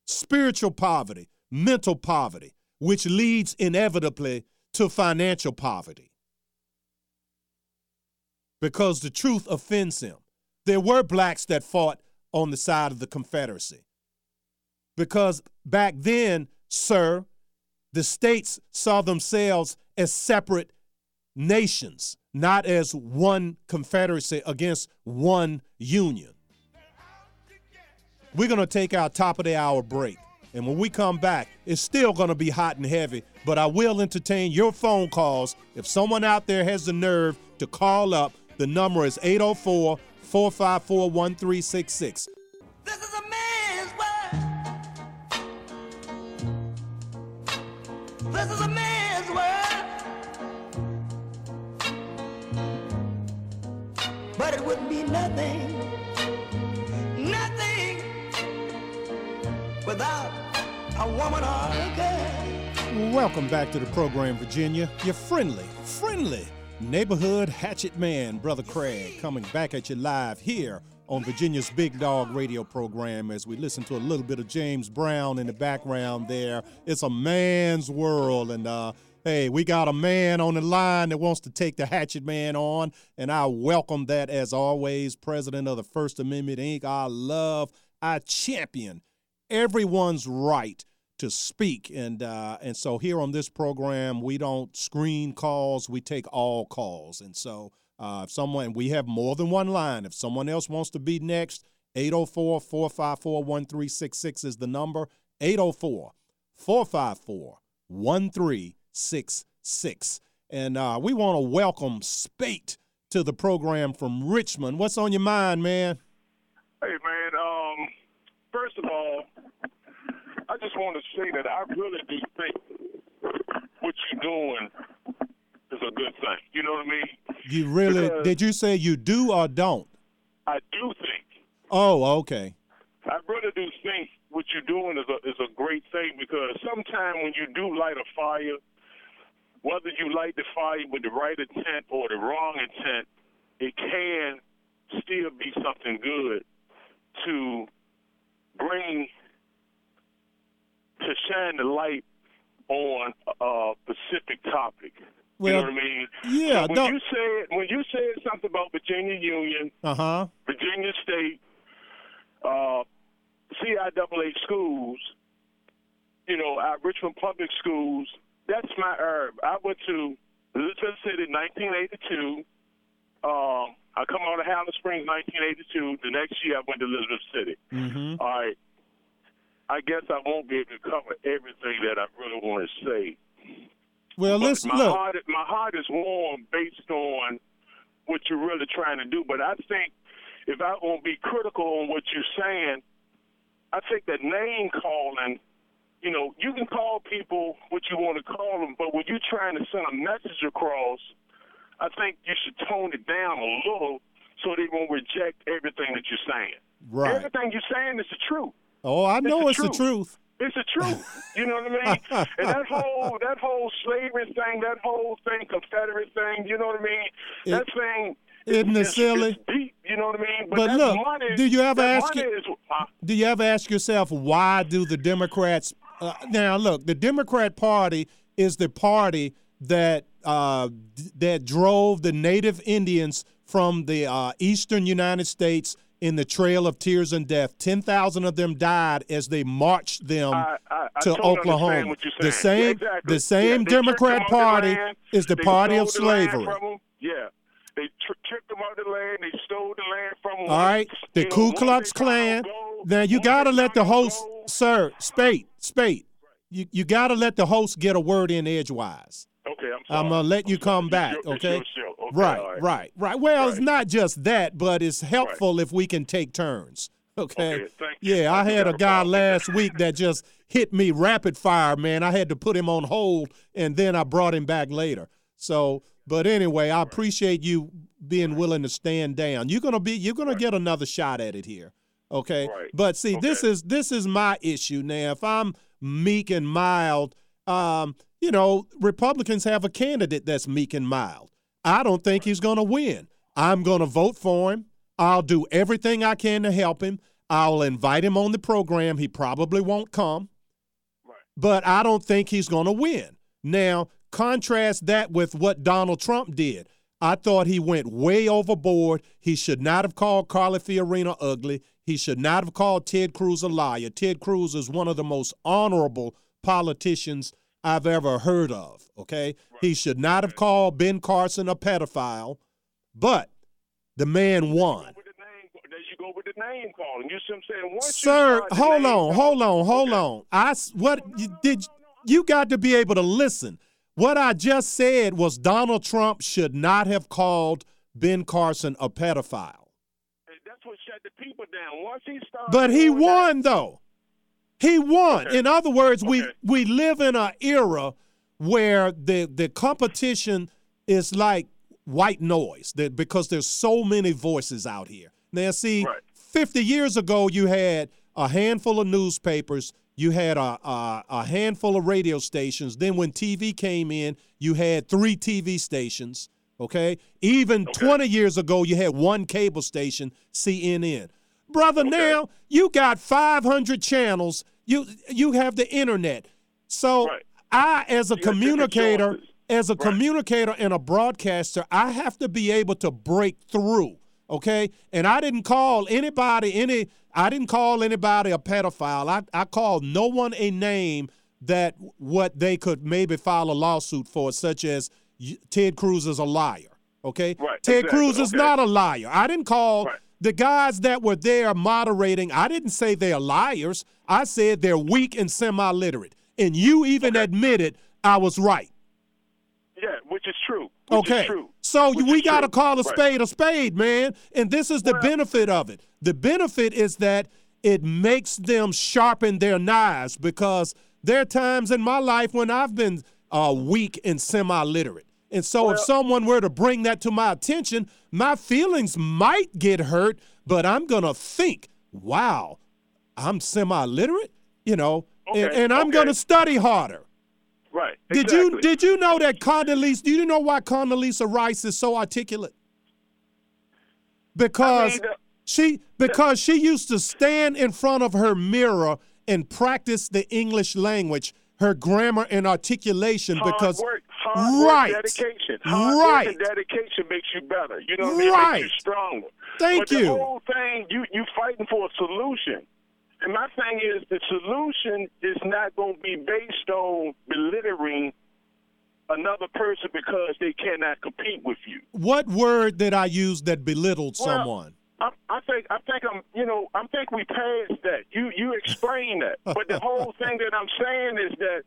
Spiritual poverty, mental poverty, which leads inevitably to financial poverty. Because the truth offends him. There were blacks that fought on the side of the Confederacy. Because back then, sir, the states saw themselves as separate nations, not as one Confederacy against one Union. We're going to take our top of the hour break. And when we come back, it's still going to be hot and heavy, but I will entertain your phone calls. If someone out there has the nerve to call up, the number is 804 454 1366. This is a it wouldn't be nothing, nothing without a woman or a girl. Welcome back to the program, Virginia. Your friendly, friendly neighborhood hatchet man, Brother Craig, coming back at you live here on Virginia's Big Dog radio program as we listen to a little bit of James Brown in the background there. It's a man's world, and uh, hey, we got a man on the line that wants to take the hatchet man on, and I welcome that as always. President of the First Amendment Inc., I love, I champion everyone's right to speak. And uh, and so here on this program, we don't screen calls; we take all calls. And so uh, if someone, we have more than one line. If someone else wants to be next, 804 454 1366 is the number. 804 454 1366. And uh, we want to welcome Spate to the program from Richmond. What's on your mind, man? Hey man, um, first of all, I just want to say that I really do think what you're doing is a good thing. You know what I mean? You really Because- did you say you do or don't? I do think. Oh, okay. I really do think what you're doing is a is a great thing because sometimes when you do light a fire, whether you light the fire with the right intent or the wrong intent, it can still be something good to bring to shine the light on a specific topic. you know what I mean? yeah, So when don't- you said when you said something about Virginia Union, Uh huh. Virginia State, uh, CIAA schools, you know, our Richmond Public Schools, that's my herb. I went to Elizabeth City in 1982. Um, I come out of Highland Springs 1982. The next year I went to Elizabeth City. Mm-hmm. All right. I guess I won't be able to cover everything that I really want to say. Well, But let's my look. Heart, my heart is warm based on what you're really trying to do. But I think if I want to be critical on what you're saying, I think that name calling, you know, you can call people what you want to call them, but when you're trying to send a message across, I think you should tone it down a little so they won't reject everything that you're saying. Right. Everything you're saying is the truth. Oh, I know the it's the truth. It's the truth. You know what I mean? and that whole that whole slavery thing, that whole thing, Confederate thing, you know what I mean? that thing Isn't it is, silly? deep, you know what I mean? But that look, money, do you ever ask you- is, huh? Do you ever ask yourself why do the Democrats? Uh, now, look, the Democrat Party is the party that uh, that drove the Native Indians from the uh, eastern United States in the Trail of Tears and Death. Ten thousand of them died as they marched them I- I- I to totally Oklahoma. The same, Yeah, exactly. the same Yeah, Democrat Party land. is the party of slavery. Yeah. They tr- tricked them out of the land. They stole the land from them. All right, the Ku Klux Klan. Now you got to let the host, gold- sir, Spate, Spate. You you got to let the host get a word in edgewise. Okay, I'm sorry. I'm gonna let you come back, your- okay? Okay, right, all right, right, Well, it's not just that, but it's helpful if we can take turns. Okay. Okay, thank you. yeah, I I had a guy last week that just hit me rapid fire, man. I had to put him on hold, and then I brought him back later. So, but anyway, I appreciate you being willing to stand down. You're gonna be, you're gonna get another shot at it here. Okay. Right. But see, this is this is my issue now. If I'm meek and mild, um, you know, Republicans have a candidate that's meek and mild. I don't think he's going to win. I'm going to vote for him. I'll do everything I can to help him. I'll invite him on the program. He probably won't come, but I don't think he's going to win. Now, contrast that with what Donald Trump did. I thought he went way overboard. He should not have called Carly Fiorina ugly. He should not have called Ted Cruz a liar. Ted Cruz is one of the most honorable politicians I've ever heard of. Okay, he should not have called Ben Carson a pedophile, but the man won. There you go with the name calling. You see what I'm saying? Once Sir, you start the hold on, calling- hold on, hold on. I what you, did you got to be able to listen. What I just said was Donald Trump should not have called Ben Carson a pedophile. Shut the people down. Once he started, But he that- won though. He won. Okay. In other words, we Okay. we live in an era where the the competition is like white noise that because there's so many voices out here. Now see, Right. 50 years ago you had a handful of newspapers, you had a, a a handful of radio stations. Then when TV came in, you had three TV stations. Okay, even 20 years ago, you had one cable station, CNN. Brother, now you got 500 channels. You you have the internet. So I, as a communicator, as a communicator and a broadcaster, I have to be able to break through. Okay, and I didn't call anybody any. I didn't call anybody a pedophile. I I called no one a name that what they could maybe file a lawsuit for, such as Ted Cruz is a liar. Okay, Right, Ted exactly, Cruz is okay. not a liar. I didn't call the guys that were there moderating. I didn't say they're liars. I said they're weak and semi-literate, and you even admitted I was right. Yeah, which is true. Which Okay. Is true. So Which we got to call a Right. spade a spade, man. And this is the benefit of it. The benefit is that it makes them sharpen their knives because there are times in my life when I've been uh, weak and semi literate. And so if someone were to bring that to my attention, my feelings might get hurt, but I'm going to think, wow, I'm semi literate, you know, and, Okay, and I'm going to study harder. Right. Did you did you know that Condoleezza? Do you know why Condoleezza Rice is so articulate? Because uh, she because she used to stand in front of her mirror and practice the English language, her grammar and articulation. Because work, hard right, work, dedication. Hard right, work and dedication makes you better. You know what I mean? It Right. makes you stronger. Thank but you. The whole thing, you you fighting for a solution. And my thing is, the solution is not going to be based on belittling another person because they cannot compete with you. what word did I use that belittled Well, someone? I, I think I think I'm you know I think we passed that. You you explain that, but the whole thing that I'm saying is that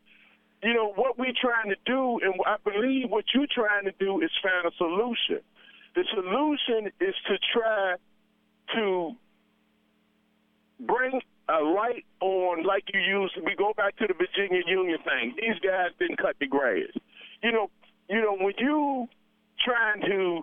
you know what we're trying to do, and I believe what you're trying to do is find a solution. The solution is to try to bring a light on, like you used. We go back to the Virginia Union thing. These guys didn't cut the grass. You know, you know when you trying to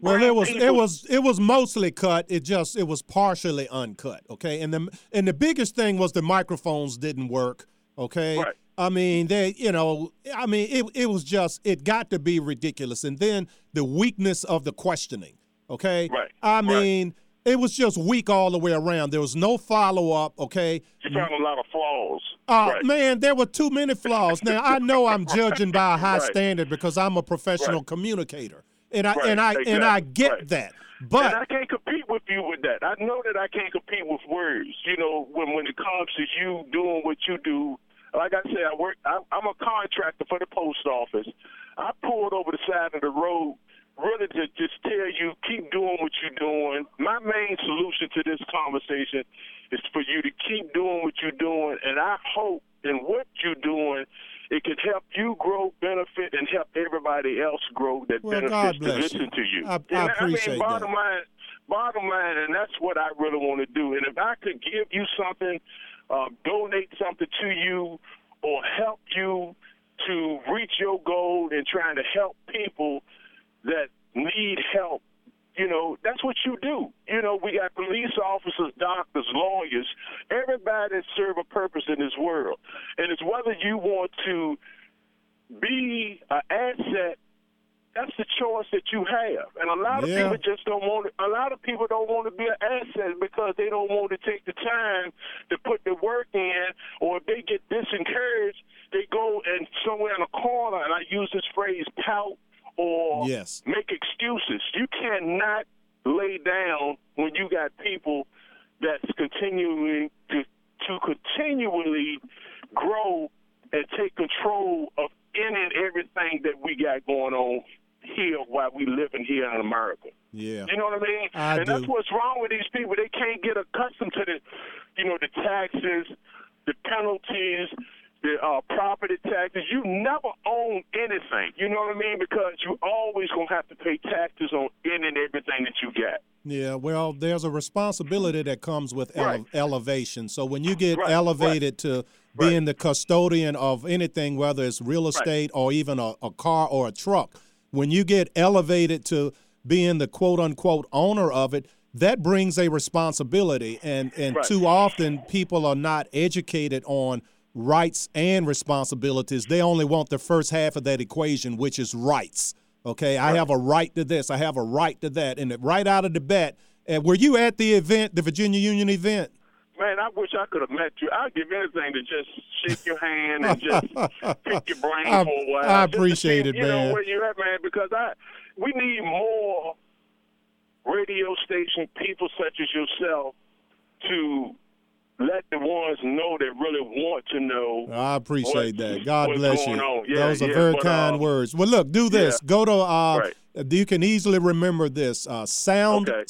Well, it was it was it was mostly cut. It just it was partially uncut. Okay, and the and the biggest thing was the microphones didn't work. Okay, Right. I mean they you know I mean it it was just it got to be ridiculous, and then the weakness of the questioning. Okay, Right, I right. mean it was just weak all the way around. There was no follow up. Okay, you found a lot of flaws. uh, right. Man, there were too many flaws. Now I know I'm judging by a high Right. standard because I'm a professional Right. communicator, and I Right, and I and I get right. that. But and I can't compete with you with that. I know that I can't compete with words. You know, when when it comes to you doing what you do, like I said, I work. I, I'm a contractor for the post office. I pulled over the side of the road, really to just tell you keep doing what you're doing. My main solution to this conversation is for you to keep doing what you're doing, and I hope in what you're doing. It can help you grow, benefit, and help everybody else grow that Well, benefits to listen you. to you. I- I appreciate mean, that. bottom line, bottom line, and that's what I really want to do. And if I could give you something, uh, donate something to you, or help you to reach your goal in trying to help people that need help, you know, that's what you do. You know, we got police officers, doctors, lawyers, everybody that serve a purpose in this world. And it's whether you want to be an asset that's the choice that you have. And a lot of Yeah. people just don't want to, a lot of people don't want to be an asset because they don't want to take the time to put the work in or if they get disencouraged, they go and somewhere in a corner and I use this phrase pout or Yes. make excuses. You cannot lay down when you got people that's continuing to to continually grow and take control of any and everything that we got going on here while we living here in America. Yeah. You know what I mean? I and do. that's what's wrong with these people. They can't get accustomed to the, you know, the taxes, the penalties, the uh, property taxes. You never own anything. You know what I mean? Because you always gonna have to pay taxes on any and everything that you get. Yeah, well, there's a responsibility that comes with ele- Right. elevation. So when you get Right, elevated to being the custodian of anything, whether it's real estate or even a, a car or a truck, when you get elevated to being the quote unquote owner of it, that brings a responsibility, and and Right. too often people are not educated on rights and responsibilities. They only want the first half of that equation, which is rights. Okay, I have a right to this. I have a right to that, and right out of the bat. And were you at the event, the Virginia Union event? Man, I wish I could have met you. I'd give anything to just shake your hand and just pick your brain I- for a while. I appreciate see, it, you man. know where you're at, man, because I we need more radio station people such as yourself to let the ones know that really want to know. I appreciate what- that. God bless you. Yeah, Those are yeah, very but, kind uh, words. Well, look, do this. yeah. Go to uh, Right. you can easily remember this. Uh, sound Okay.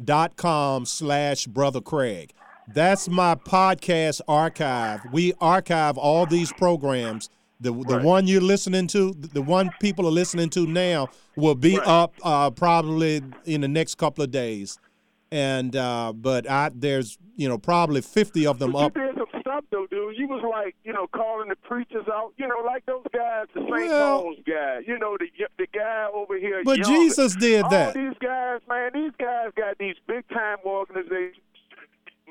soundcloud.com slash brother Craig. That's my podcast archive. We archive all these programs. The the Right. one you're listening to, the one people are listening to now, will be Right. up uh, probably in the next couple of days. And uh, but I there's you know probably 50 of them But you up. did some stuff though, dude. You was like, you know, calling the preachers out. You know, like those guys, the St. Well- Paul's guy. You know, the the guy over here. But yelling. Jesus did All that. these guys, man, these guys got these big time organizations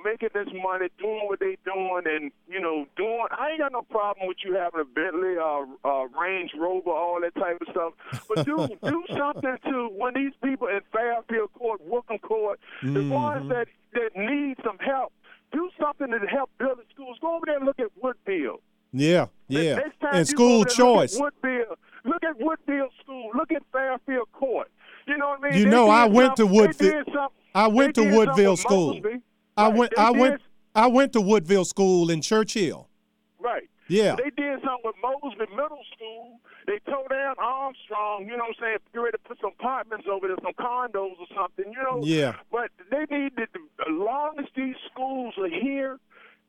making this money, doing what they doing, and you know, doing. I ain't got no problem with you having a Bentley, uh, uh, Range Rover, all that type of stuff. But do do something to when these people in Fairfield Court, Whitcomb Court, the Mm-hmm. ones that that need some help. Do something to help build the schools. Go over there and look at Woodfield. Yeah, yeah. And school choice. Look at Woodfield. Look at Woodfield School. Look at Fairfield Court. You know what I mean? You They know, I went to Woodfield- they did something- I went to Woodville School. Mosby. I went they I did- went I went to Woodville School in Church Hill. Right. Yeah. They did something with Mosby Middle School. They tore down Armstrong, you know what I'm saying, get ready to put some apartments over there, some condos or something, you know. Yeah. But they need to, as long as these schools are here,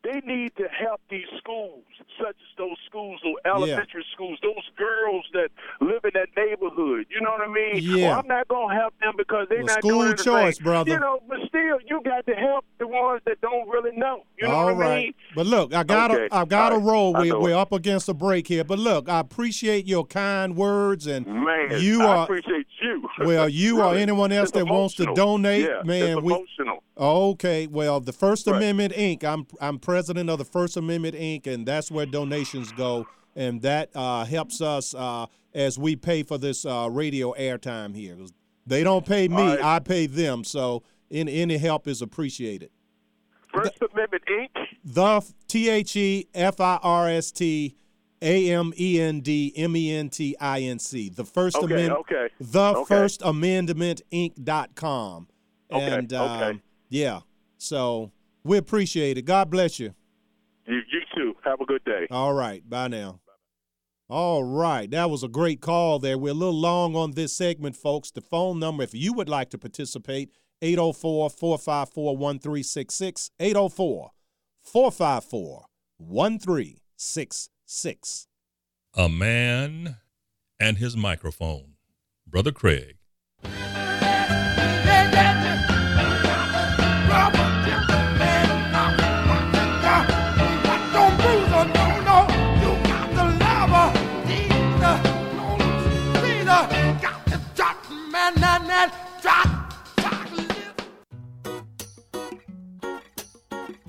they need to help these schools, such as those schools, those elementary schools, those girls that live in that neighborhood. You know what I mean? Yeah. Well, I'm not gonna help them because they're Well, not school doing anything. choice, brother. You know, but still, you got to help the ones that don't really know. You know All what I right. mean? But look, I got Okay. to I got All right. roll. I We, we're up against a break here. But look, I appreciate your kind words and Man, you I are appreciate you. Well, you or anyone else It's that wants to donate, yeah, man, we- emotional. Okay, well, the First Right. Amendment Inc. I'm I'm president of the First Amendment Inc. and that's where donations go, and that uh, helps us uh, as we pay for this uh, radio airtime here. They don't pay me, right. I pay them. So any any help is appreciated. First Amendment Inc. The T H E F I R S T A M E N D M E N T I N C. The First Okay, Amendment. okay, The okay. First Amendment Inc.com. Okay, And okay. Yeah, so we appreciate it. God bless you. You, you too. Have a good day. All right. Bye now. All right. That was a great call there. We're a little long on this segment, folks. The phone number, if you would like to participate, 804 454 1366. 804 454 1366. A man and his microphone. Brother Craig.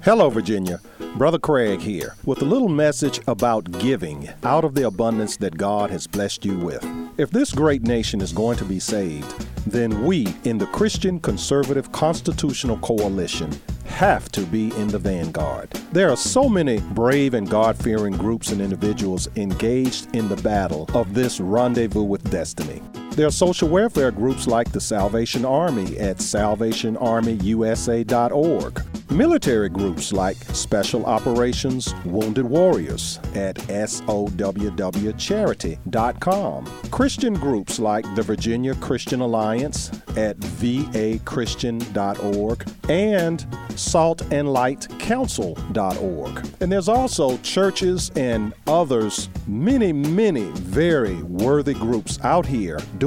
Hello, Virginia. Brother Craig here with a little message about giving out of the abundance that God has blessed you with. If this great nation is going to be saved, then we in the Christian Conservative Constitutional Coalition have to be in the vanguard. There are so many brave and God fearing groups and individuals engaged in the battle of this rendezvous with destiny. There are social welfare groups like the Salvation Army at salvationarmyusa.org, military groups like Special Operations Wounded Warriors at sowwcharity.com, Christian groups like the Virginia Christian Alliance at vachristian.org, and saltandlightcouncil.org. And there's also churches and others, many, many very worthy groups out here doing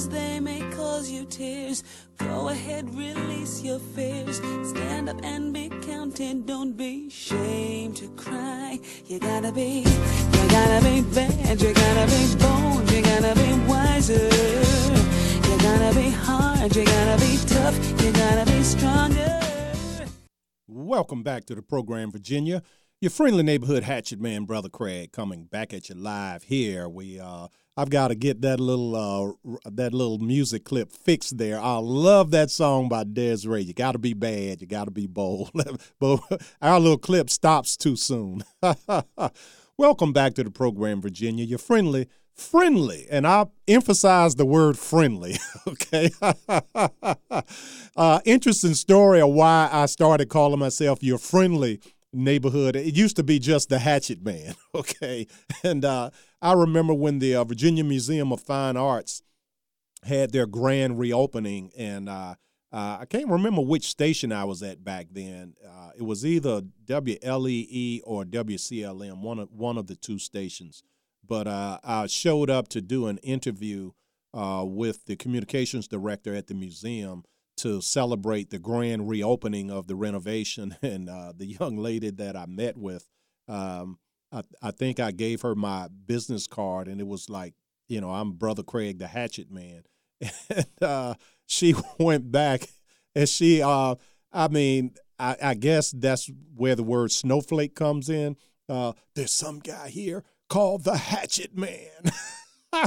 Lovers, they may cause you tears. Go ahead, release your fears. Stand up and be counted. Don't be ashamed to cry. You gotta be, you gotta be bad. You gotta be bold. You gotta be wiser. You gotta be hard. You gotta be tough. You gotta be stronger. Welcome back to the program, Virginia. Your friendly neighborhood hatchet man, Brother Craig, coming back at you live here. We uh I've got to get that little uh that little music clip fixed there. I love that song by Desiree. You got to be bad, you got to be bold. but our little clip stops too soon. Welcome back to the program, Virginia. Your friendly friendly, and I emphasize the word friendly. Okay. uh, interesting story of why I started calling myself your friendly neighborhood. It used to be just the Hatchet Man. Okay, and uh, I remember when the uh, Virginia Museum of Fine Arts had their grand reopening, and uh, uh, I can't remember which station I was at back then. Uh, it was either WLEE or WCLM, one of one of the two stations but uh, I showed up to do an interview with the communications director at the museum to celebrate the grand reopening of the renovation. And uh, the young lady that I met with, um, I, I, think I gave her my business card, and it was like, you know, I'm Brother Craig, the Hatchet Man. And uh, she went back and she, uh, I mean, I, I, guess that's where the word snowflake comes in. Uh, there's some guy here called the Hatchet Man.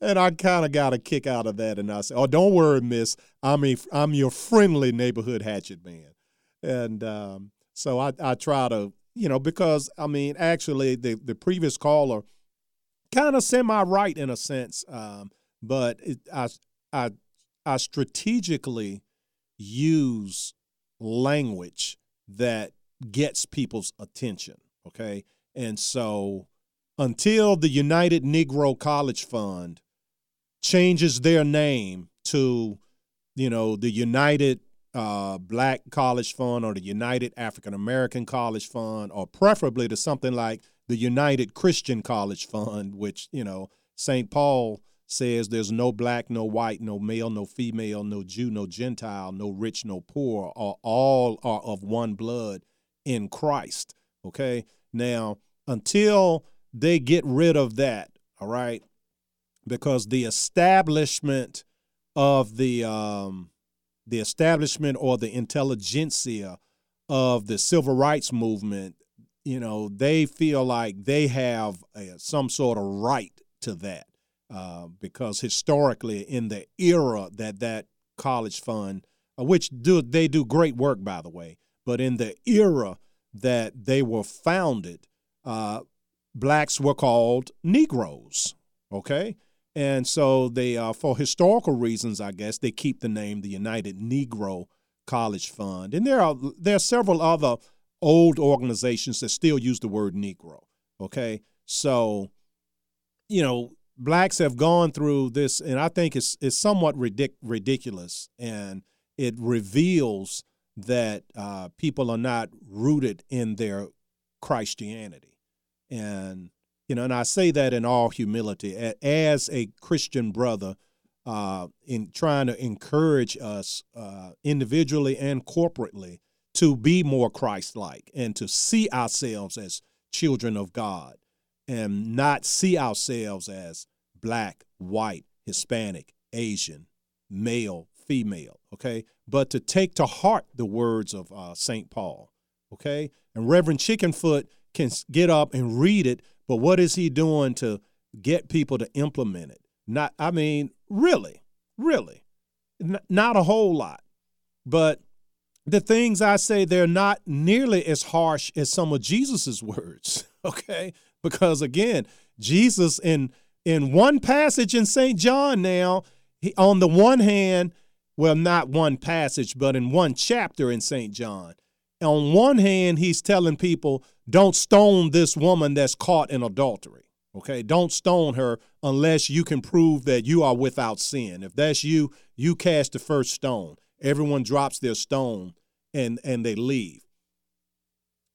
and I kind of got a kick out of that. And I said, "Oh, don't worry, Miss. I'm a, I'm your friendly neighborhood hatchet man." And um, so I, I try to, you know, because I mean, actually, the the previous caller kind of semi right in a sense, um, but it, I I I strategically use language that gets people's attention. Okay, and so until the United Negro College Fund changes their name to, you know, the United uh, Black College Fund or the United African American College Fund, or preferably to something like the United Christian College Fund, which, you know, St. Paul says there's no black, no white, no male, no female, no Jew, no Gentile, no rich, no poor, or all are of one blood in Christ. Okay. Now, until they get rid of that, all right, because the establishment of the um, the establishment or the intelligentsia of the civil rights movement, you know, they feel like they have a, some sort of right to that uh, because historically, in the era that that college fund, uh, which do they do great work by the way, but in the era that they were founded, uh, blacks were called Negroes. Okay. And so they, uh, for historical reasons, I guess, they keep the name the United Negro College Fund. And there are there are several other old organizations that still use the word Negro. Okay. So, you know, blacks have gone through this, and I think it's it's somewhat ridic- ridiculous, and it reveals that uh, people are not rooted in their Christianity. And, you know, and I say that in all humility. As a Christian brother, uh, in trying to encourage us uh, individually and corporately to be more Christ like and to see ourselves as children of God and not see ourselves as black, white, Hispanic, Asian, male, female, okay? But to take to heart the words of uh, St. Paul, okay? And Reverend Chickenfoot can get up and read it, but what is he doing to get people to implement it? Not, I mean, really, really, N- not a whole lot. But the things I say, they're not nearly as harsh as some of Jesus's words, okay? Because again, Jesus in in one passage in St. John now, he, on the one hand, well, not one passage, but in one chapter in St. John. On one hand, he's telling people, don't stone this woman that's caught in adultery. Okay, don't stone her unless you can prove that you are without sin. If that's you, you cast the first stone. Everyone drops their stone and and they leave.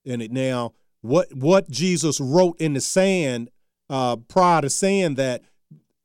And it now what what Jesus wrote in the sand uh, prior to saying that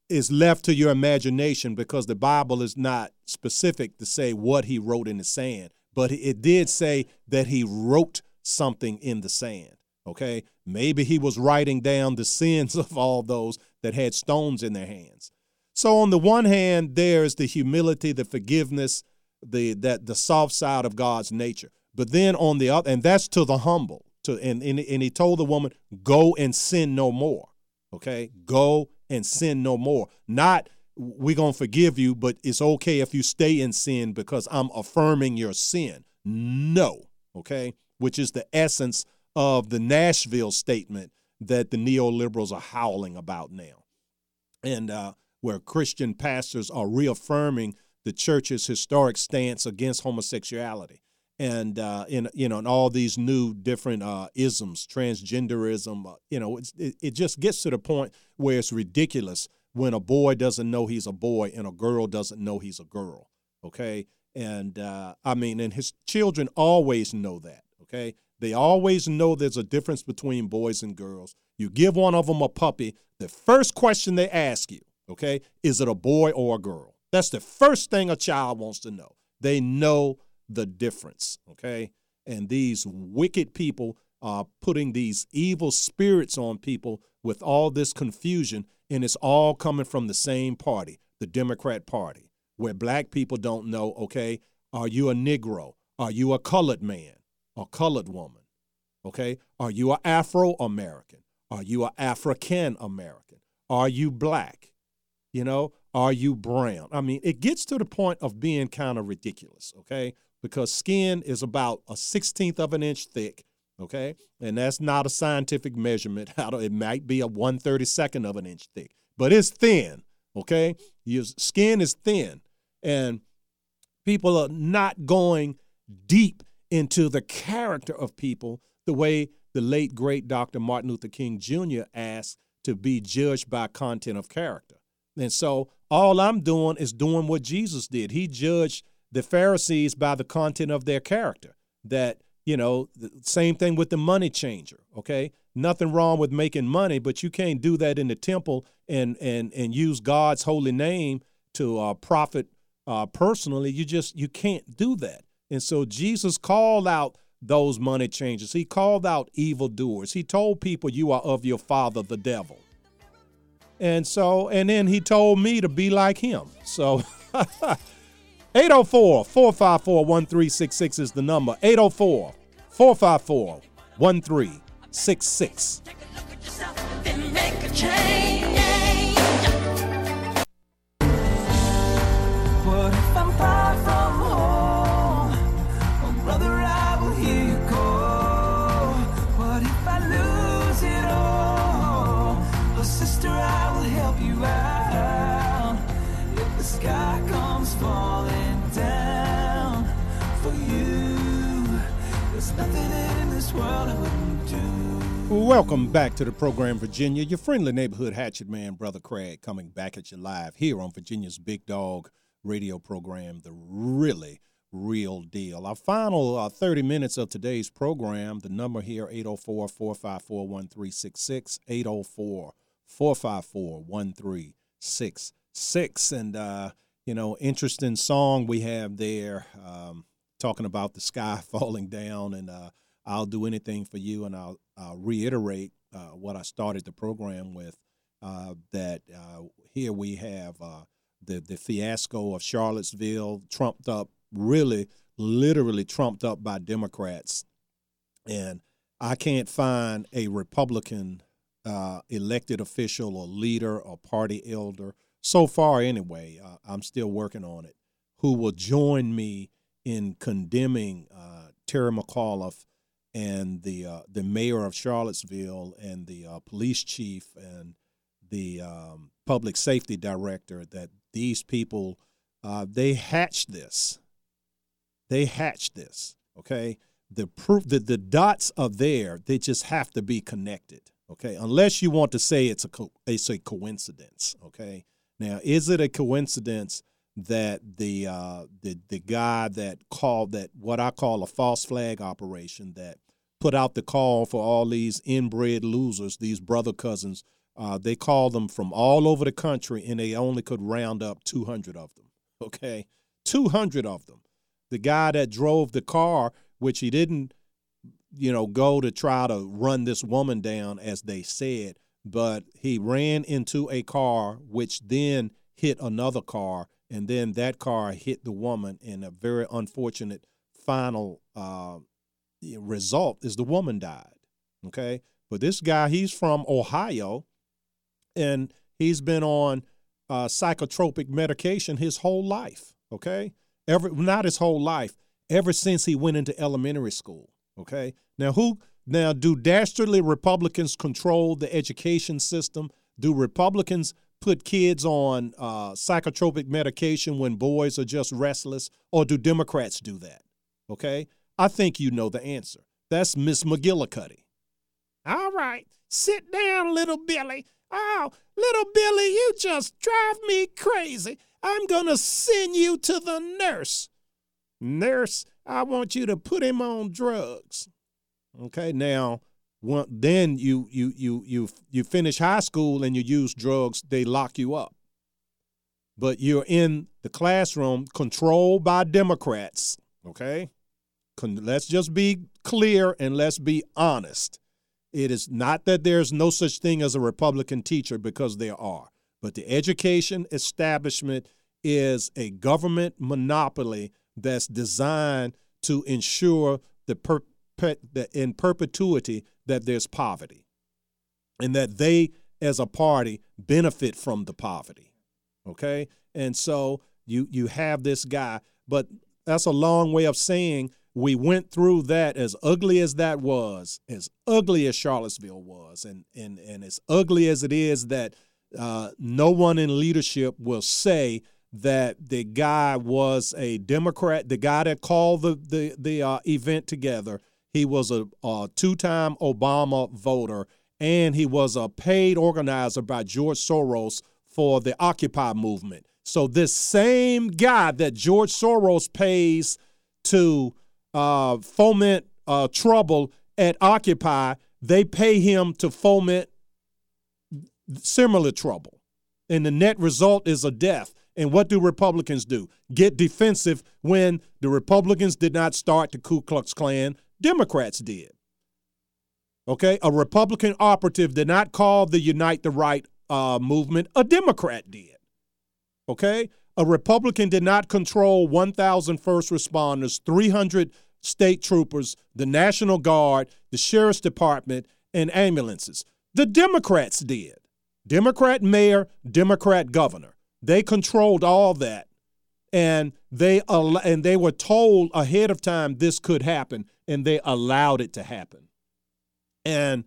is left to your imagination because the Bible is not specific to say what he wrote in the sand, but it did say that he wrote something in the sand. Okay, maybe he was writing down the sins of all those that had stones in their hands. So on the one hand, there's the humility, the forgiveness, the that the soft side of God's nature. But then on the other, and that's to the humble. To and, and, and he told the woman, "Go and sin no more." Okay, go and sin no more. Not we're gonna forgive you, but it's okay if you stay in sin because I'm affirming your sin. No, okay, which is the essence of the Nashville statement that the neoliberals are howling about now, and uh, where Christian pastors are reaffirming the church's historic stance against homosexuality, and uh, in you know, and all these new different uh, isms, transgenderism. Uh, you know, it, it just gets to the point where it's ridiculous when a boy doesn't know he's a boy and a girl doesn't know he's a girl. Okay, and uh, I mean, and his children always know that. Okay, they always know there's a difference between boys and girls. You give one of them a puppy, the first question they ask you, okay, is it a boy or a girl? That's the first thing a child wants to know. They know the difference, okay? And these wicked people are putting these evil spirits on people with all this confusion, and it's all coming from the same party, the Democrat Party, where black people don't know, okay, are you a Negro? Are you a colored man? or colored woman? Okay? Are you an Afro American? Are you an African American? Are you black? You know, are you brown? I mean, it gets to the point of being kind of ridiculous, okay? Because skin is about a 16th of an inch thick, okay? And that's not a scientific measurement. How it might be a 132nd of an inch thick, but it's thin, okay? Your skin is thin. And people are not going deep into the character of people the way the late great Dr. Martin Luther King Jr. asked to be judged by content of character. And so all I'm doing is doing what Jesus did. He judged the Pharisees by the content of their character. That, you know, same thing with the money changer, okay? Nothing wrong with making money, but you can't do that in the temple and and and use God's holy name to uh, profit uh, personally. You just you can't do that. And so Jesus called out those money changers. He called out evildoers. He told people, You are of your father, the devil. And so, and then he told me to be like him. So, 804 454 1366 is the number. 804 454 1366. Welcome back to the program, Virginia. Your friendly neighborhood hatchet man, Brother Craig, coming back at you live here on Virginia's Big Dog radio program, The Really Real Deal. Our final uh, 30 minutes of today's program, the number here, 804 454 1366, 804 454 1366. And, uh, you know, interesting song we have there um, talking about the sky falling down and uh, I'll do anything for you. And I'll, I'll reiterate uh, what I started the program with uh, that uh, here we have uh, the, the fiasco of Charlottesville, trumped up, really, literally trumped up by Democrats. And I can't find a Republican uh, elected official or leader or party elder, so far anyway, uh, I'm still working on it, who will join me in condemning Terry McAuliffe and the uh, the mayor of Charlottesville and the uh, police chief and the um, public safety director that these people uh, they hatched this. They hatched this. Okay, the proof that the dots are there. They just have to be connected. Okay, unless you want to say it's a co- it's a coincidence. Okay, now is it a coincidence that the uh, the the guy that called that what I call a false flag operation that put out the call for all these inbred losers, these brother cousins. Uh, they called them from all over the country, and they only could round up 200 of them. Okay, 200 of them. The guy that drove the car, which he didn't, you know, go to try to run this woman down, as they said, but he ran into a car, which then hit another car, and then that car hit the woman, in a very unfortunate final uh, result is the woman died. Okay, but this guy, he's from Ohio, and he's been on uh, psychotropic medication his whole life. Okay, every not his whole life, ever since he went into elementary school. Okay, now who now do dastardly Republicans control the education system? Do Republicans put kids on uh, psychotropic medication when boys are just restless, or do Democrats do that? Okay, I think you know the answer. That's Miss McGillicuddy. All right, sit down, little Billy. Oh, little Billy, you just drive me crazy. I'm gonna send you to the nurse. Nurse, I want you to put him on drugs. Okay, now one, then you you you you you finish high school and you use drugs, they lock you up. But you're in the classroom controlled by Democrats. Okay, let's just be clear and let's be honest. It is not that there's no such thing as a Republican teacher because there are, but the education establishment is a government monopoly that's designed to ensure the per- that in perpetuity that there's poverty and that they as a party benefit from the poverty okay and so you you have this guy but that's a long way of saying we went through that as ugly as that was as ugly as charlottesville was and and and as ugly as it is that uh, no one in leadership will say that the guy was a democrat the guy that called the the, the uh, event together he was a, a two time Obama voter, and he was a paid organizer by George Soros for the Occupy movement. So, this same guy that George Soros pays to uh, foment uh, trouble at Occupy, they pay him to foment similar trouble. And the net result is a death. And what do Republicans do? Get defensive when the Republicans did not start the Ku Klux Klan. Democrats did. Okay, a Republican operative did not call the Unite the Right uh, movement, a Democrat did. Okay, a Republican did not control 1,000 first responders, 300 state troopers, the National Guard, the Sheriff's Department, and ambulances. The Democrats did. Democrat mayor, Democrat governor. They controlled all that. And they and they were told ahead of time this could happen and they allowed it to happen. And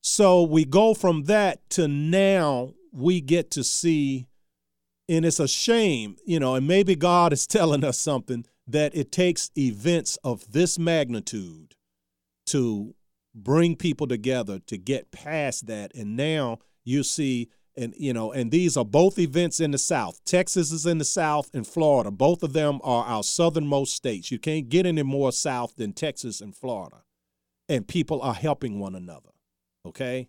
so we go from that to now we get to see, and it's a shame, you know, and maybe God is telling us something that it takes events of this magnitude to bring people together to get past that. And now you see, and you know, and these are both events in the South. Texas is in the South, and Florida. Both of them are our southernmost states. You can't get any more South than Texas and Florida, and people are helping one another. Okay.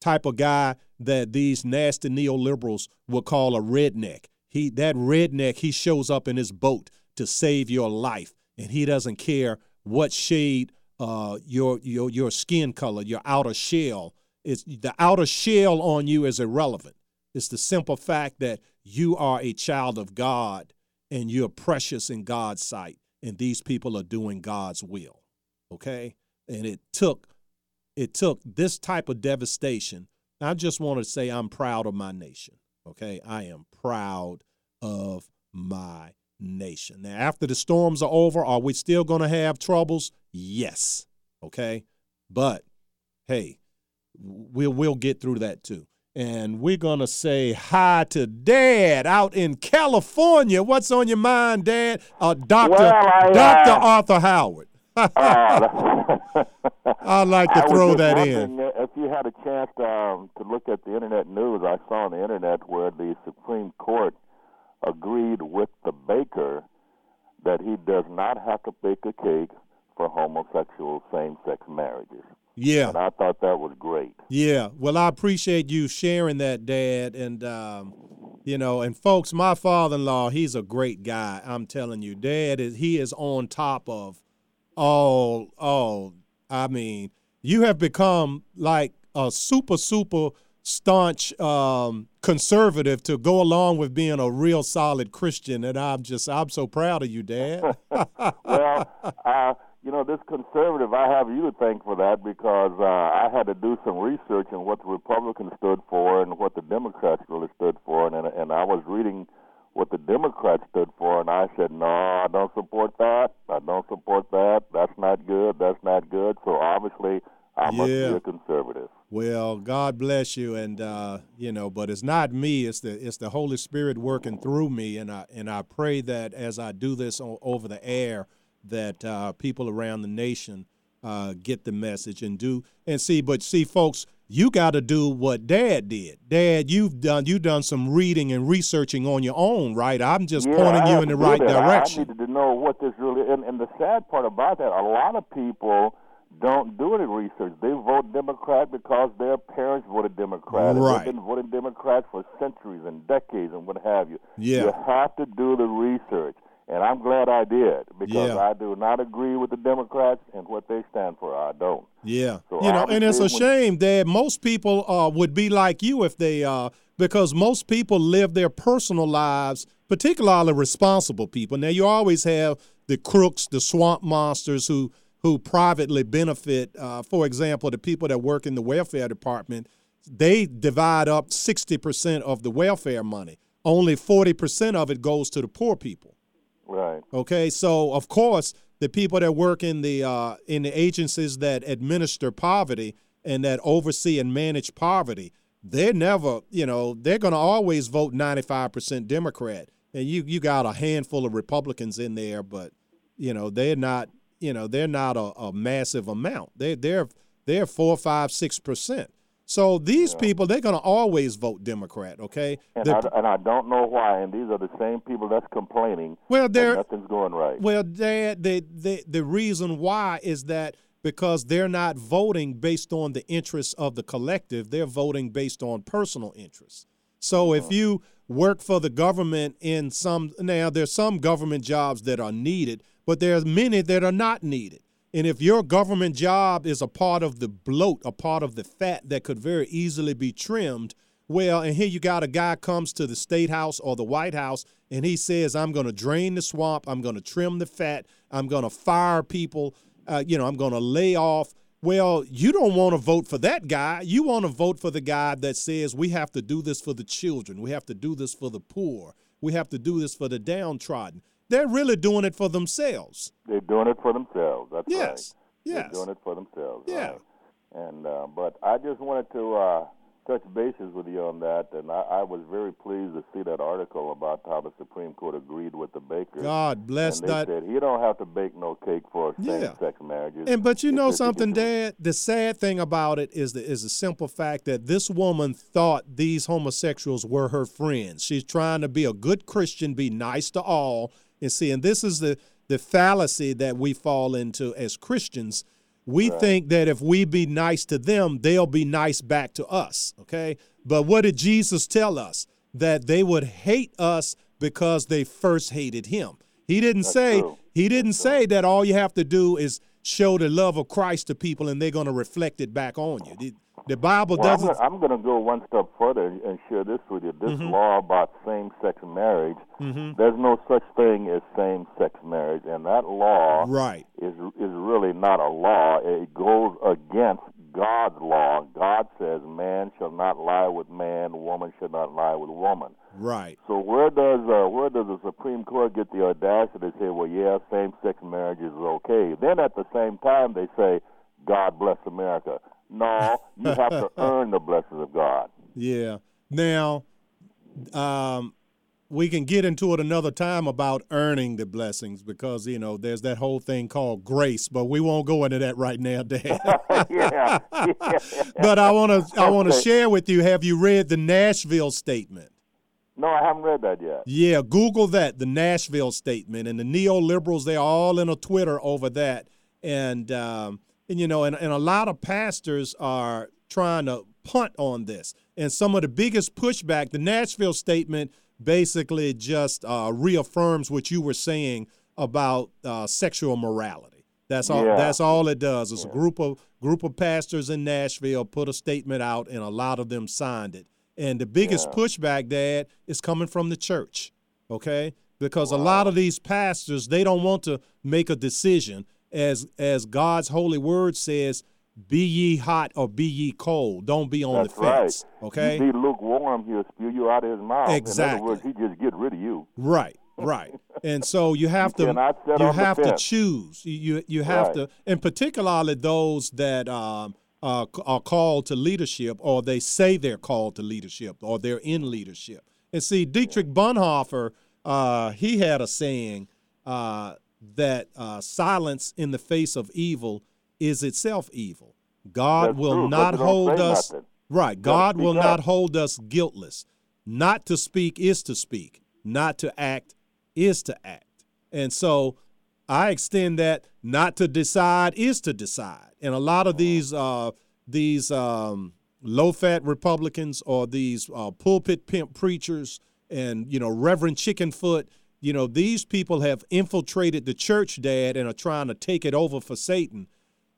Type of guy that these nasty neoliberals will call a redneck. He that redneck he shows up in his boat to save your life, and he doesn't care what shade uh, your your your skin color, your outer shell it's the outer shell on you is irrelevant. It's the simple fact that you are a child of God and you're precious in God's sight, and these people are doing God's will. Okay? And it took it took this type of devastation. I just want to say I'm proud of my nation. Okay? I am proud of my nation. Now, after the storms are over, are we still going to have troubles? Yes. Okay? But hey, we'll we'll get through that too. And we're going to say hi to Dad out in California. What's on your mind, Dad? Uh, Dr. Well, uh, Dr. Arthur Howard. Oh, I'd like to throw that in. If you had a chance um, to look at the internet news, I saw on the internet where the Supreme Court agreed with the baker that he does not have to bake a cake for homosexual same-sex marriages. Yeah. And I thought that was great. Yeah. Well, I appreciate you sharing that, Dad. And, um, you know, and folks, my father in law, he's a great guy. I'm telling you, Dad is he is on top of all all I mean, you have become like a super, super staunch um, conservative to go along with being a real solid Christian. And I'm just I'm so proud of you, Dad. well, uh, you know, this conservative, I have you to thank for that because uh, I had to do some research on what the Republicans stood for and what the Democrats really stood for, and and I was reading what the Democrats stood for, and I said, no, I don't support that. I don't support that. That's not good. That's not good. So obviously, I must be a conservative. Well, God bless you, and uh, you know, but it's not me; it's the it's the Holy Spirit working through me, and I and I pray that as I do this o- over the air, that uh, people around the nation uh, get the message and do and see. But see, folks, you got to do what Dad did. Dad, you've done you've done some reading and researching on your own, right? I'm just Yeah, pointing I you in the right that. Direction. I needed to know what this really. And, and the sad part about that, a lot of people don't do any research. They vote Democrat because their parents voted Democrat. and Right. They've been voting Democrat for centuries and decades and what have you. Yeah. You have to do the research. And I'm glad I did because Yeah. I do not agree with the Democrats and what they stand for. I don't. Yeah, So you know, and it's a shame that most people uh, would be like you if they, uh, because most people live their personal lives, particularly responsible people. Now, you always have the crooks, the swamp monsters who who privately benefit. Uh, for example, the people that work in the welfare department, they divide up sixty percent of the welfare money. Only forty percent of it goes to the poor people. Right. Okay, so of course the people that work in the uh, in the agencies that administer poverty and that oversee and manage poverty, they're never, you know, they're going to always vote 95% Democrat. And you you got a handful of Republicans in there, but you know they're not, you know, they're not a, a massive amount. They they're they're four, five, six percent. So these people, they're going to always vote Democrat. Okay, And I, and I don't know why. And these are the same people that's complaining Well, that they're- nothing's going right. Well, Dad, the, the the reason why is that because they're not voting based on the interests of the collective; they're voting based on personal interests. So if mm-hmm. you work for the government in some now, there's some government jobs that are needed, but there's many that are not needed. And if your government job is a part of the bloat, a part of the fat that could very easily be trimmed, well, and here you got a guy comes to the state house or the White House and he says, "I'm going to drain the swamp. I'm going to trim the fat. I'm going to fire people. Uh, you know, I'm going to lay off." Well, you don't want to vote for that guy. You want to vote for the guy that says we have to do this for the children. We have to do this for the poor. We have to do this for the downtrodden. They're really doing it for themselves. They're doing it for themselves. That's Yes. right. Yes. They're doing it for themselves. Yeah. Right. And uh, but I just wanted to uh, touch bases with you on that, and I, I was very pleased to see that article about how the Supreme Court agreed with the bakers. God bless and they that. said he don't have to bake no cake for Yeah. same-sex marriages. And but you He know something. Dad. The sad thing about it is the is the simple fact that this woman thought these homosexuals were her friends. She's trying to be a good Christian, be nice to all, and see. And this is the the fallacy that we fall into as Christians. We think that if we be nice to them, they'll be nice back to us. Okay. But what did Jesus tell us? That they would hate us because they first hated him. He didn't say true. he didn't say that all you have to do is show the love of Christ to people and they're going to reflect it back on you. The, Bible Well, doesn't. I'm going to go one step further and, share this with you. This Mm-hmm. law about same-sex marriage, there's no such thing as same-sex marriage, and that law Right. is is really not a law. It goes against God's law. God says man shall not lie with man, woman shall not lie with woman. Right. So where does uh, where does the Supreme Court get the audacity to say, well, yeah, same-sex marriage is okay? Then at the same time they say, God bless America. No, you have to earn the blessings of God. Yeah. Now, um, we can get into it another time about earning the blessings because you know there's that whole thing called grace, but we won't go into that right now, Dan. yeah. but I want to I want to share with you. Have you read the Nashville statement? No, I haven't read that yet. Yeah, Google that, the Nashville statement, and the neoliberals. They're all in a Twitter over that, and um, and you know, and, and a lot of pastors are trying to punt on this. And some of the biggest pushback, the Nashville statement basically just uh, reaffirms what you were saying about uh, sexual morality. That's all. Yeah. That's all it does. It's a group of group of pastors in Nashville put a statement out, and a lot of them signed it. And the biggest pushback, Dad, is coming from the church. Okay, because a lot of these pastors they don't want to make a decision, as as God's holy word says, "Be ye hot or be ye cold. Don't be on That's the fence." right. Okay, You be lukewarm, he'll spew you out of his mouth. In Exactly. other words, he just get rid of you. Right, right. And so you have You to you have to fence. choose. You you, you have Right. to, and particularly those that um, uh, are called to leadership, or they say they're called to leadership, or they're in leadership. And see, Dietrich Bonhoeffer, uh, he had a saying uh, that uh, silence in the face of evil is itself evil. God That's will true, not hold us. nothing. Right. God will not up. hold us guiltless. Not to speak is to speak. Not to act is to act. And so I extend that not to decide is to decide. And a lot of these uh, these um, low fat Republicans or these uh, pulpit pimp preachers and you know Reverend Chickenfoot, you know these people have infiltrated the church, Dad, and are trying to take it over for Satan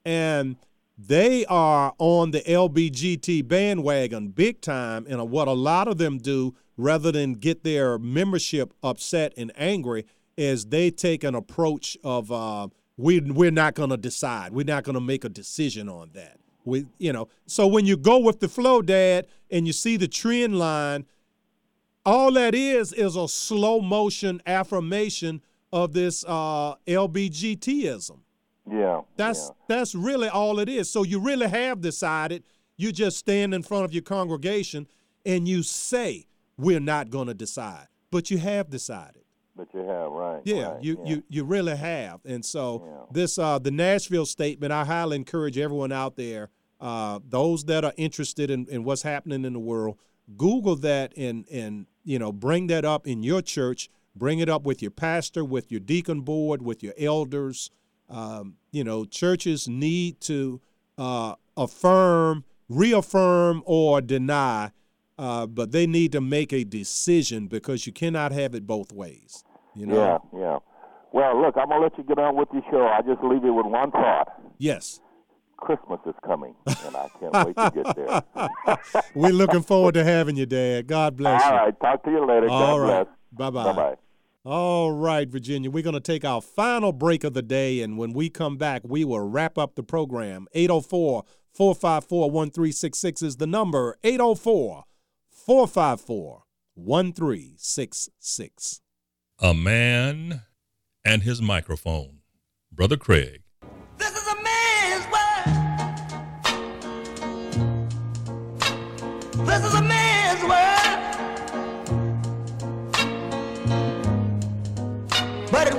and they are on the LBGT bandwagon big time. And what a lot of them do, rather than get their membership upset and angry, is they take an approach of uh, we we're not going to decide. We're not going to make a decision on that. We, you know, so when you go with the flow, Dad, and you see the trend line, all that is is a slow motion affirmation of this uh, LBGTism. Yeah. That's that's really all it is. So you really have decided. You just stand in front of your congregation and you say we're not going to decide, but you have decided. But you have right. Yeah, right, you yeah. you you really have. And so this uh the Nashville statement, I highly encourage everyone out there, uh, those that are interested in, in what's happening in the world, Google that and and you know bring that up in your church, bring it up with your pastor, with your deacon board, with your elders. Um, you know, churches need to uh, affirm, reaffirm, or deny, uh, but they need to make a decision because you cannot have it both ways. You know. Yeah, yeah. Well, look, I'm gonna let you get on with your show. I just leave you with one thought. Yes. Christmas is coming, and I can't wait to get there. We're looking forward to having you, Dad. God bless All you. All right. talk to you later. All God right. Bye-bye. Bye-bye. All right, Virginia. We're going to take our final break of the day, and when we come back, we will wrap up the program. 804 454 1366 is the number. 804 454 1366. A man and his microphone. Brother Craig.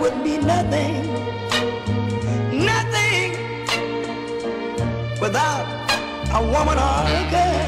Wouldn't be nothing, nothing without a woman or a girl.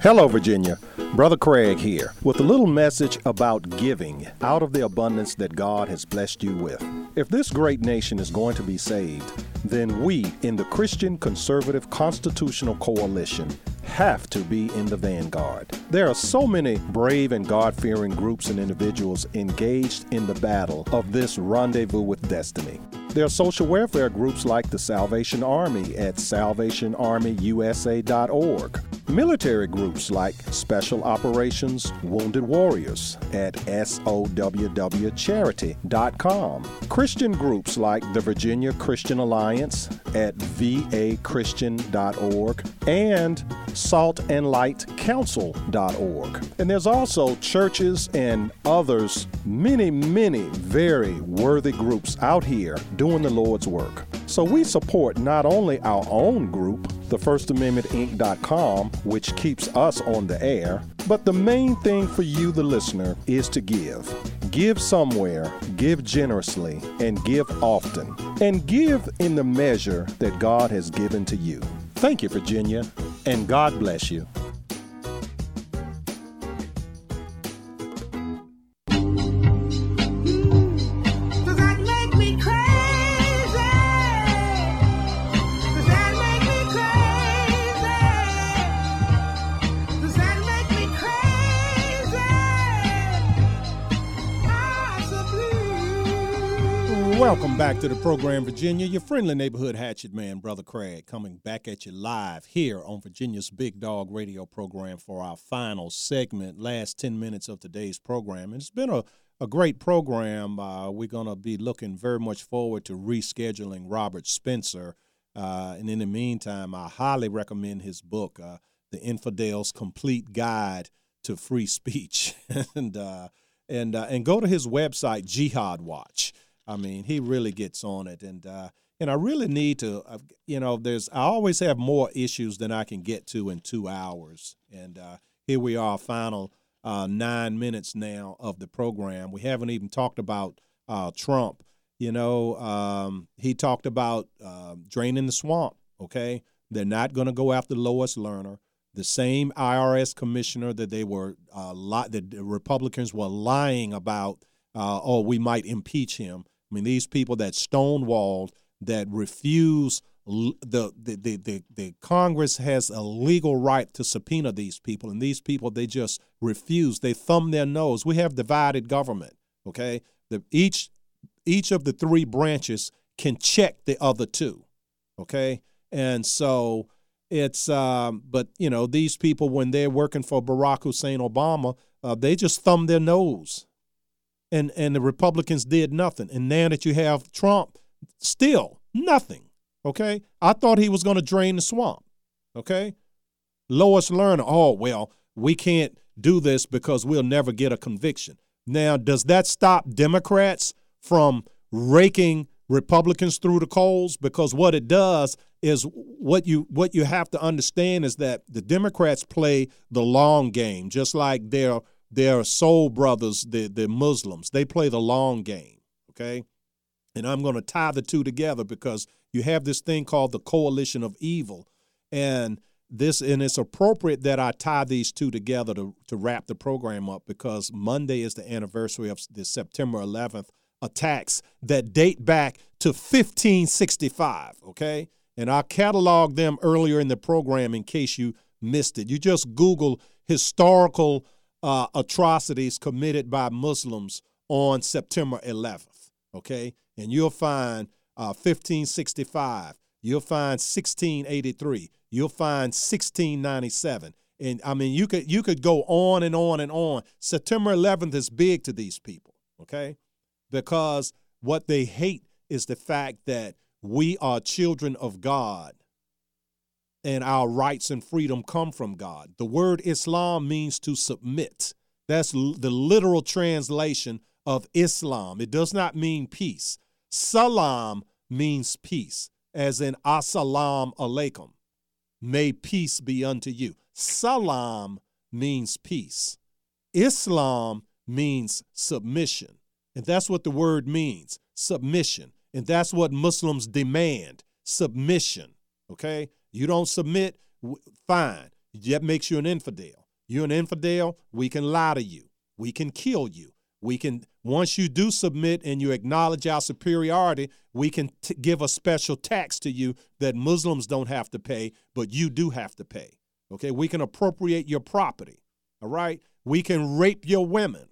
Hello, Virginia. Brother Craig here with a little message about giving out of the abundance that God has blessed you with. If this great nation is going to be saved, then we in the Christian Conservative Constitutional Coalition have to be in the vanguard. There are so many brave and God fearing groups and individuals engaged in the battle of this rendezvous with destiny. There are social welfare groups like the Salvation Army at salvationarmyusa.org, military groups like Special Operations Wounded Warriors at SOWWcharity.com, Christian groups like the Virginia Christian Alliance at vachristian.org, and saltandlightcouncil.org. And there's also churches and others, many, many very worthy groups out here doing the Lord's work. So we support not only our own group, the FirstAmendmentInc.com, which keeps us on the air, but the main thing for you, the listener, is to give. Give somewhere, give generously, and give often. And give in the measure that God has given to you. Thank you, Virginia, and God bless you. Welcome back to the program, Virginia. Your friendly neighborhood hatchet man, Brother Craig, coming back at you live here on Virginia's Big Dog Radio program for our final segment, last 10 minutes of today's program. And it's been a, a great program. Uh, we're going to be looking very much forward to rescheduling Robert Spencer. Uh, and in the meantime, I highly recommend his book, uh, The Infidel's Complete Guide to Free Speech. and uh, and uh, and go to his website, Jihad Watch. I mean, he really gets on it, and uh, and I really need to, uh, you know, there's I always have more issues than I can get to in two hours, and uh, here we are, final uh, nine minutes now of the program. We haven't even talked about uh, Trump. You know, um, he talked about uh, draining the swamp. Okay, they're not going to go after Lois Lerner. The same IRS commissioner that they were li- that the Republicans were lying about. Uh, oh, we might impeach him. I mean, these people that stonewalled, that refuse the the, the the the Congress has a legal right to subpoena these people, and these people they just refuse. They thumb their nose. We have divided government. Okay, the each each of the three branches can check the other two. Okay, and so it's um, but you know these people when they're working for Barack Hussein Obama, uh, they just thumb their nose and and the Republicans did nothing. And now that you have Trump, still nothing. Okay, I thought he was going to drain the swamp. Okay, Lois Lerner. Oh well, we can't do this because we'll never get a conviction. Now, does that stop Democrats from raking Republicans through the coals? Because what it does is what you what you have to understand is that the Democrats play the long game, just like their their soul brothers, the the Muslims. They play the long game. Okay, and I'm going to tie the two together because you have this thing called the coalition of evil, and this and it's appropriate that I tie these two together to to wrap the program up because Monday is the anniversary of the September 11th attacks that date back to 1565. Okay, and I cataloged them earlier in the program in case you missed it. You just Google historical uh, atrocities committed by Muslims on September 11th. Okay, and you'll find uh, 1565. You'll find 1683. You'll find 1697. And I mean, you could you could go on and on and on. September 11th is big to these people. Okay, because what they hate is the fact that we are children of God and our rights and freedom come from God. The word Islam means to submit. That's the literal translation of Islam. It does not mean peace. Salam means peace, as in Assalamu alaikum. May peace be unto you. Salam means peace. Islam means submission. And that's what the word means submission. And that's what Muslims demand submission. Okay? You don't submit, fine. That makes you an infidel. You're an infidel, we can lie to you. We can kill you. We can, once you do submit and you acknowledge our superiority, we can t- give a special tax to you that Muslims don't have to pay, but you do have to pay. Okay? We can appropriate your property. All right? We can rape your women.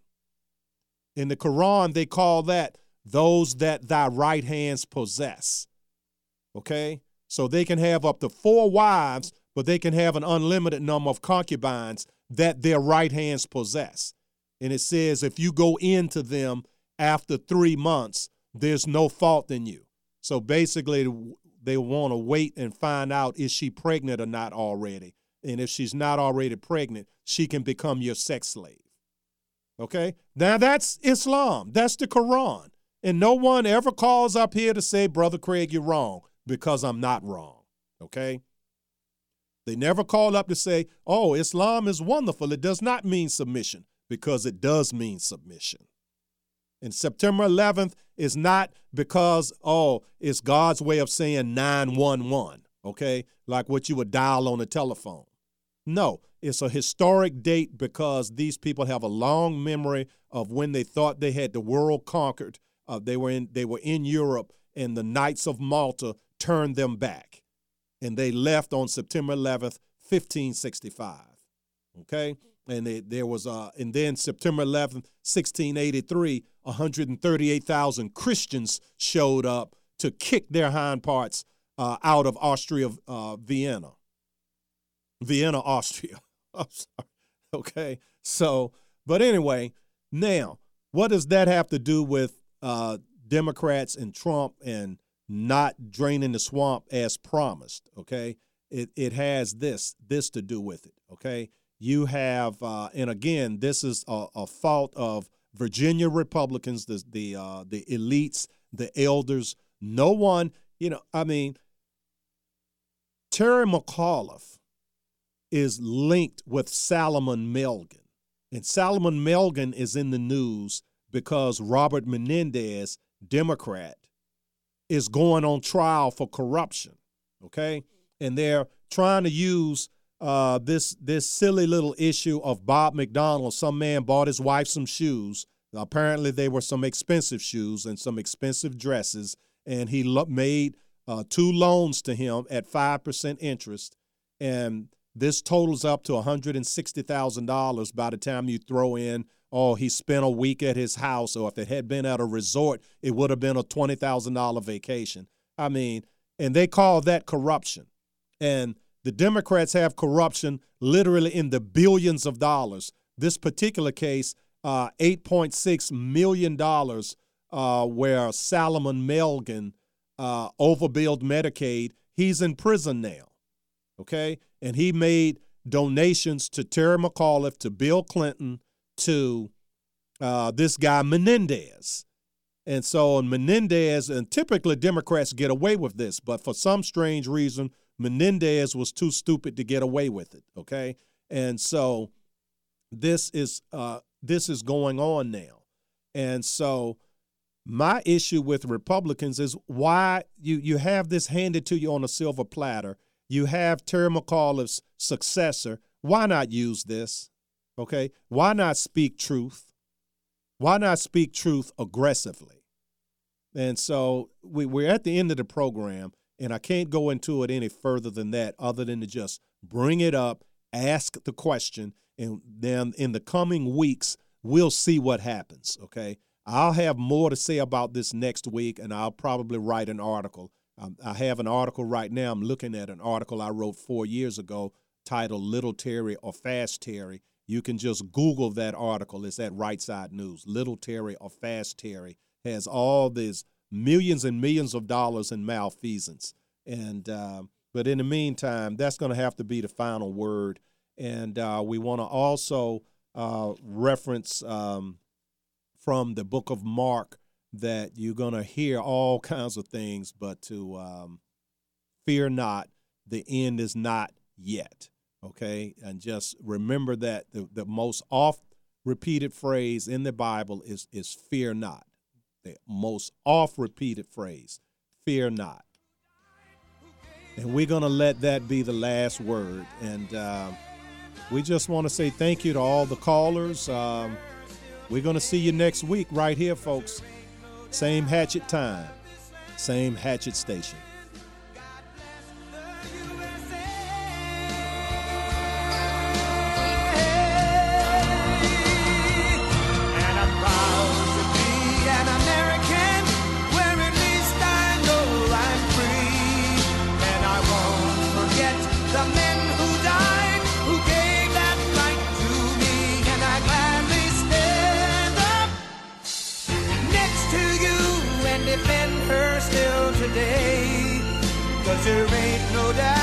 In the Quran, they call that those that thy right hands possess. Okay? So they can have up to four wives, but they can have an unlimited number of concubines that their right hands possess. And it says if you go into them after three months, there's no fault in you. So basically, they want to wait and find out is she pregnant or not already. And if she's not already pregnant, she can become your sex slave. Okay? Now that's Islam. That's the Quran. And no one ever calls up here to say, Brother Craig, you're wrong, because I'm not wrong. Okay? They never call up to say, oh, Islam is wonderful. It does not mean submission, because it does mean submission. And September 11th is not because, oh, it's God's way of saying 911, okay? Like what you would dial on a telephone. No, it's a historic date because these people have a long memory of when they thought they had the world conquered. Uh, they were in they were in Europe, and the Knights of Malta turned them back, and they left on September 11th, 1565. Okay, and there was uh, and then September 11th, 1683, 138,000 Christians showed up to kick their hind parts uh, out of Austria, uh, Vienna. Vienna, Austria. I'm sorry. Okay. So, but anyway, now, what does that have to do with uh, Democrats and Trump and not draining the swamp as promised? Okay. It, it has this this to do with it. Okay. You have, uh, and again, this is a, a fault of Virginia Republicans, the the uh, the elites, the elders. No one, you know, I mean, Terry McAuliffe is linked with Salomon Melgen. And Salomon Melgen is in the news because Robert Menendez, Democrat, is going on trial for corruption. Okay? And they're trying to use uh, this this silly little issue of Bob McDonnell. Some man bought his wife some shoes. Apparently, they were some expensive shoes and some expensive dresses, and he lo- made uh, two loans to him at five percent interest, and this totals up to $160,000 by the time you throw in, oh, he spent a week at his house, or if it had been at a resort, it would have been a $20,000 vacation. I mean, and they call that corruption. And the Democrats have corruption literally in the billions of dollars. This particular case, uh, $8.6 million, uh, where Salomon Melgen uh, overbilled Medicaid. He's in prison now. Okay? And he made donations to Terry McAuliffe, to Bill Clinton, to uh, this guy Menendez. And so and Menendez, and typically Democrats get away with this, but for some strange reason, Menendez was too stupid to get away with it. Okay, and so this is uh, this is going on now, and so my issue with Republicans is why you you have this handed to you on a silver platter. You have Terry McAuliffe's successor. Why not use this? Okay, why not speak truth? Why not speak truth aggressively? And so we, we're at the end of the program, and I can't go into it any further than that, other than to just bring it up, ask the question, and then in the coming weeks, we'll see what happens. Okay. I'll have more to say about this next week, and I'll probably write an article. Um, I have an article right now. I'm looking at an article I wrote four years ago titled Little Terry or Fast Terry. You can just Google that article. It's at Right Side News. Little Terry or Fast Terry has all these millions and millions of dollars in malfeasance. And uh, but in the meantime, that's going to have to be the final word. And uh, we want to also uh, reference um, from the book of Mark that you're going to hear all kinds of things, but to um, fear not, the end is not yet. Okay, and just remember that the, the most oft repeated phrase in the Bible is is fear not. The most oft repeated phrase, fear not. And we're going to let that be the last word. And uh, we just want to say thank you to all the callers. Um, we're going to see you next week right here, folks. Same hatchet time, same hatchet station. There ain't no doubt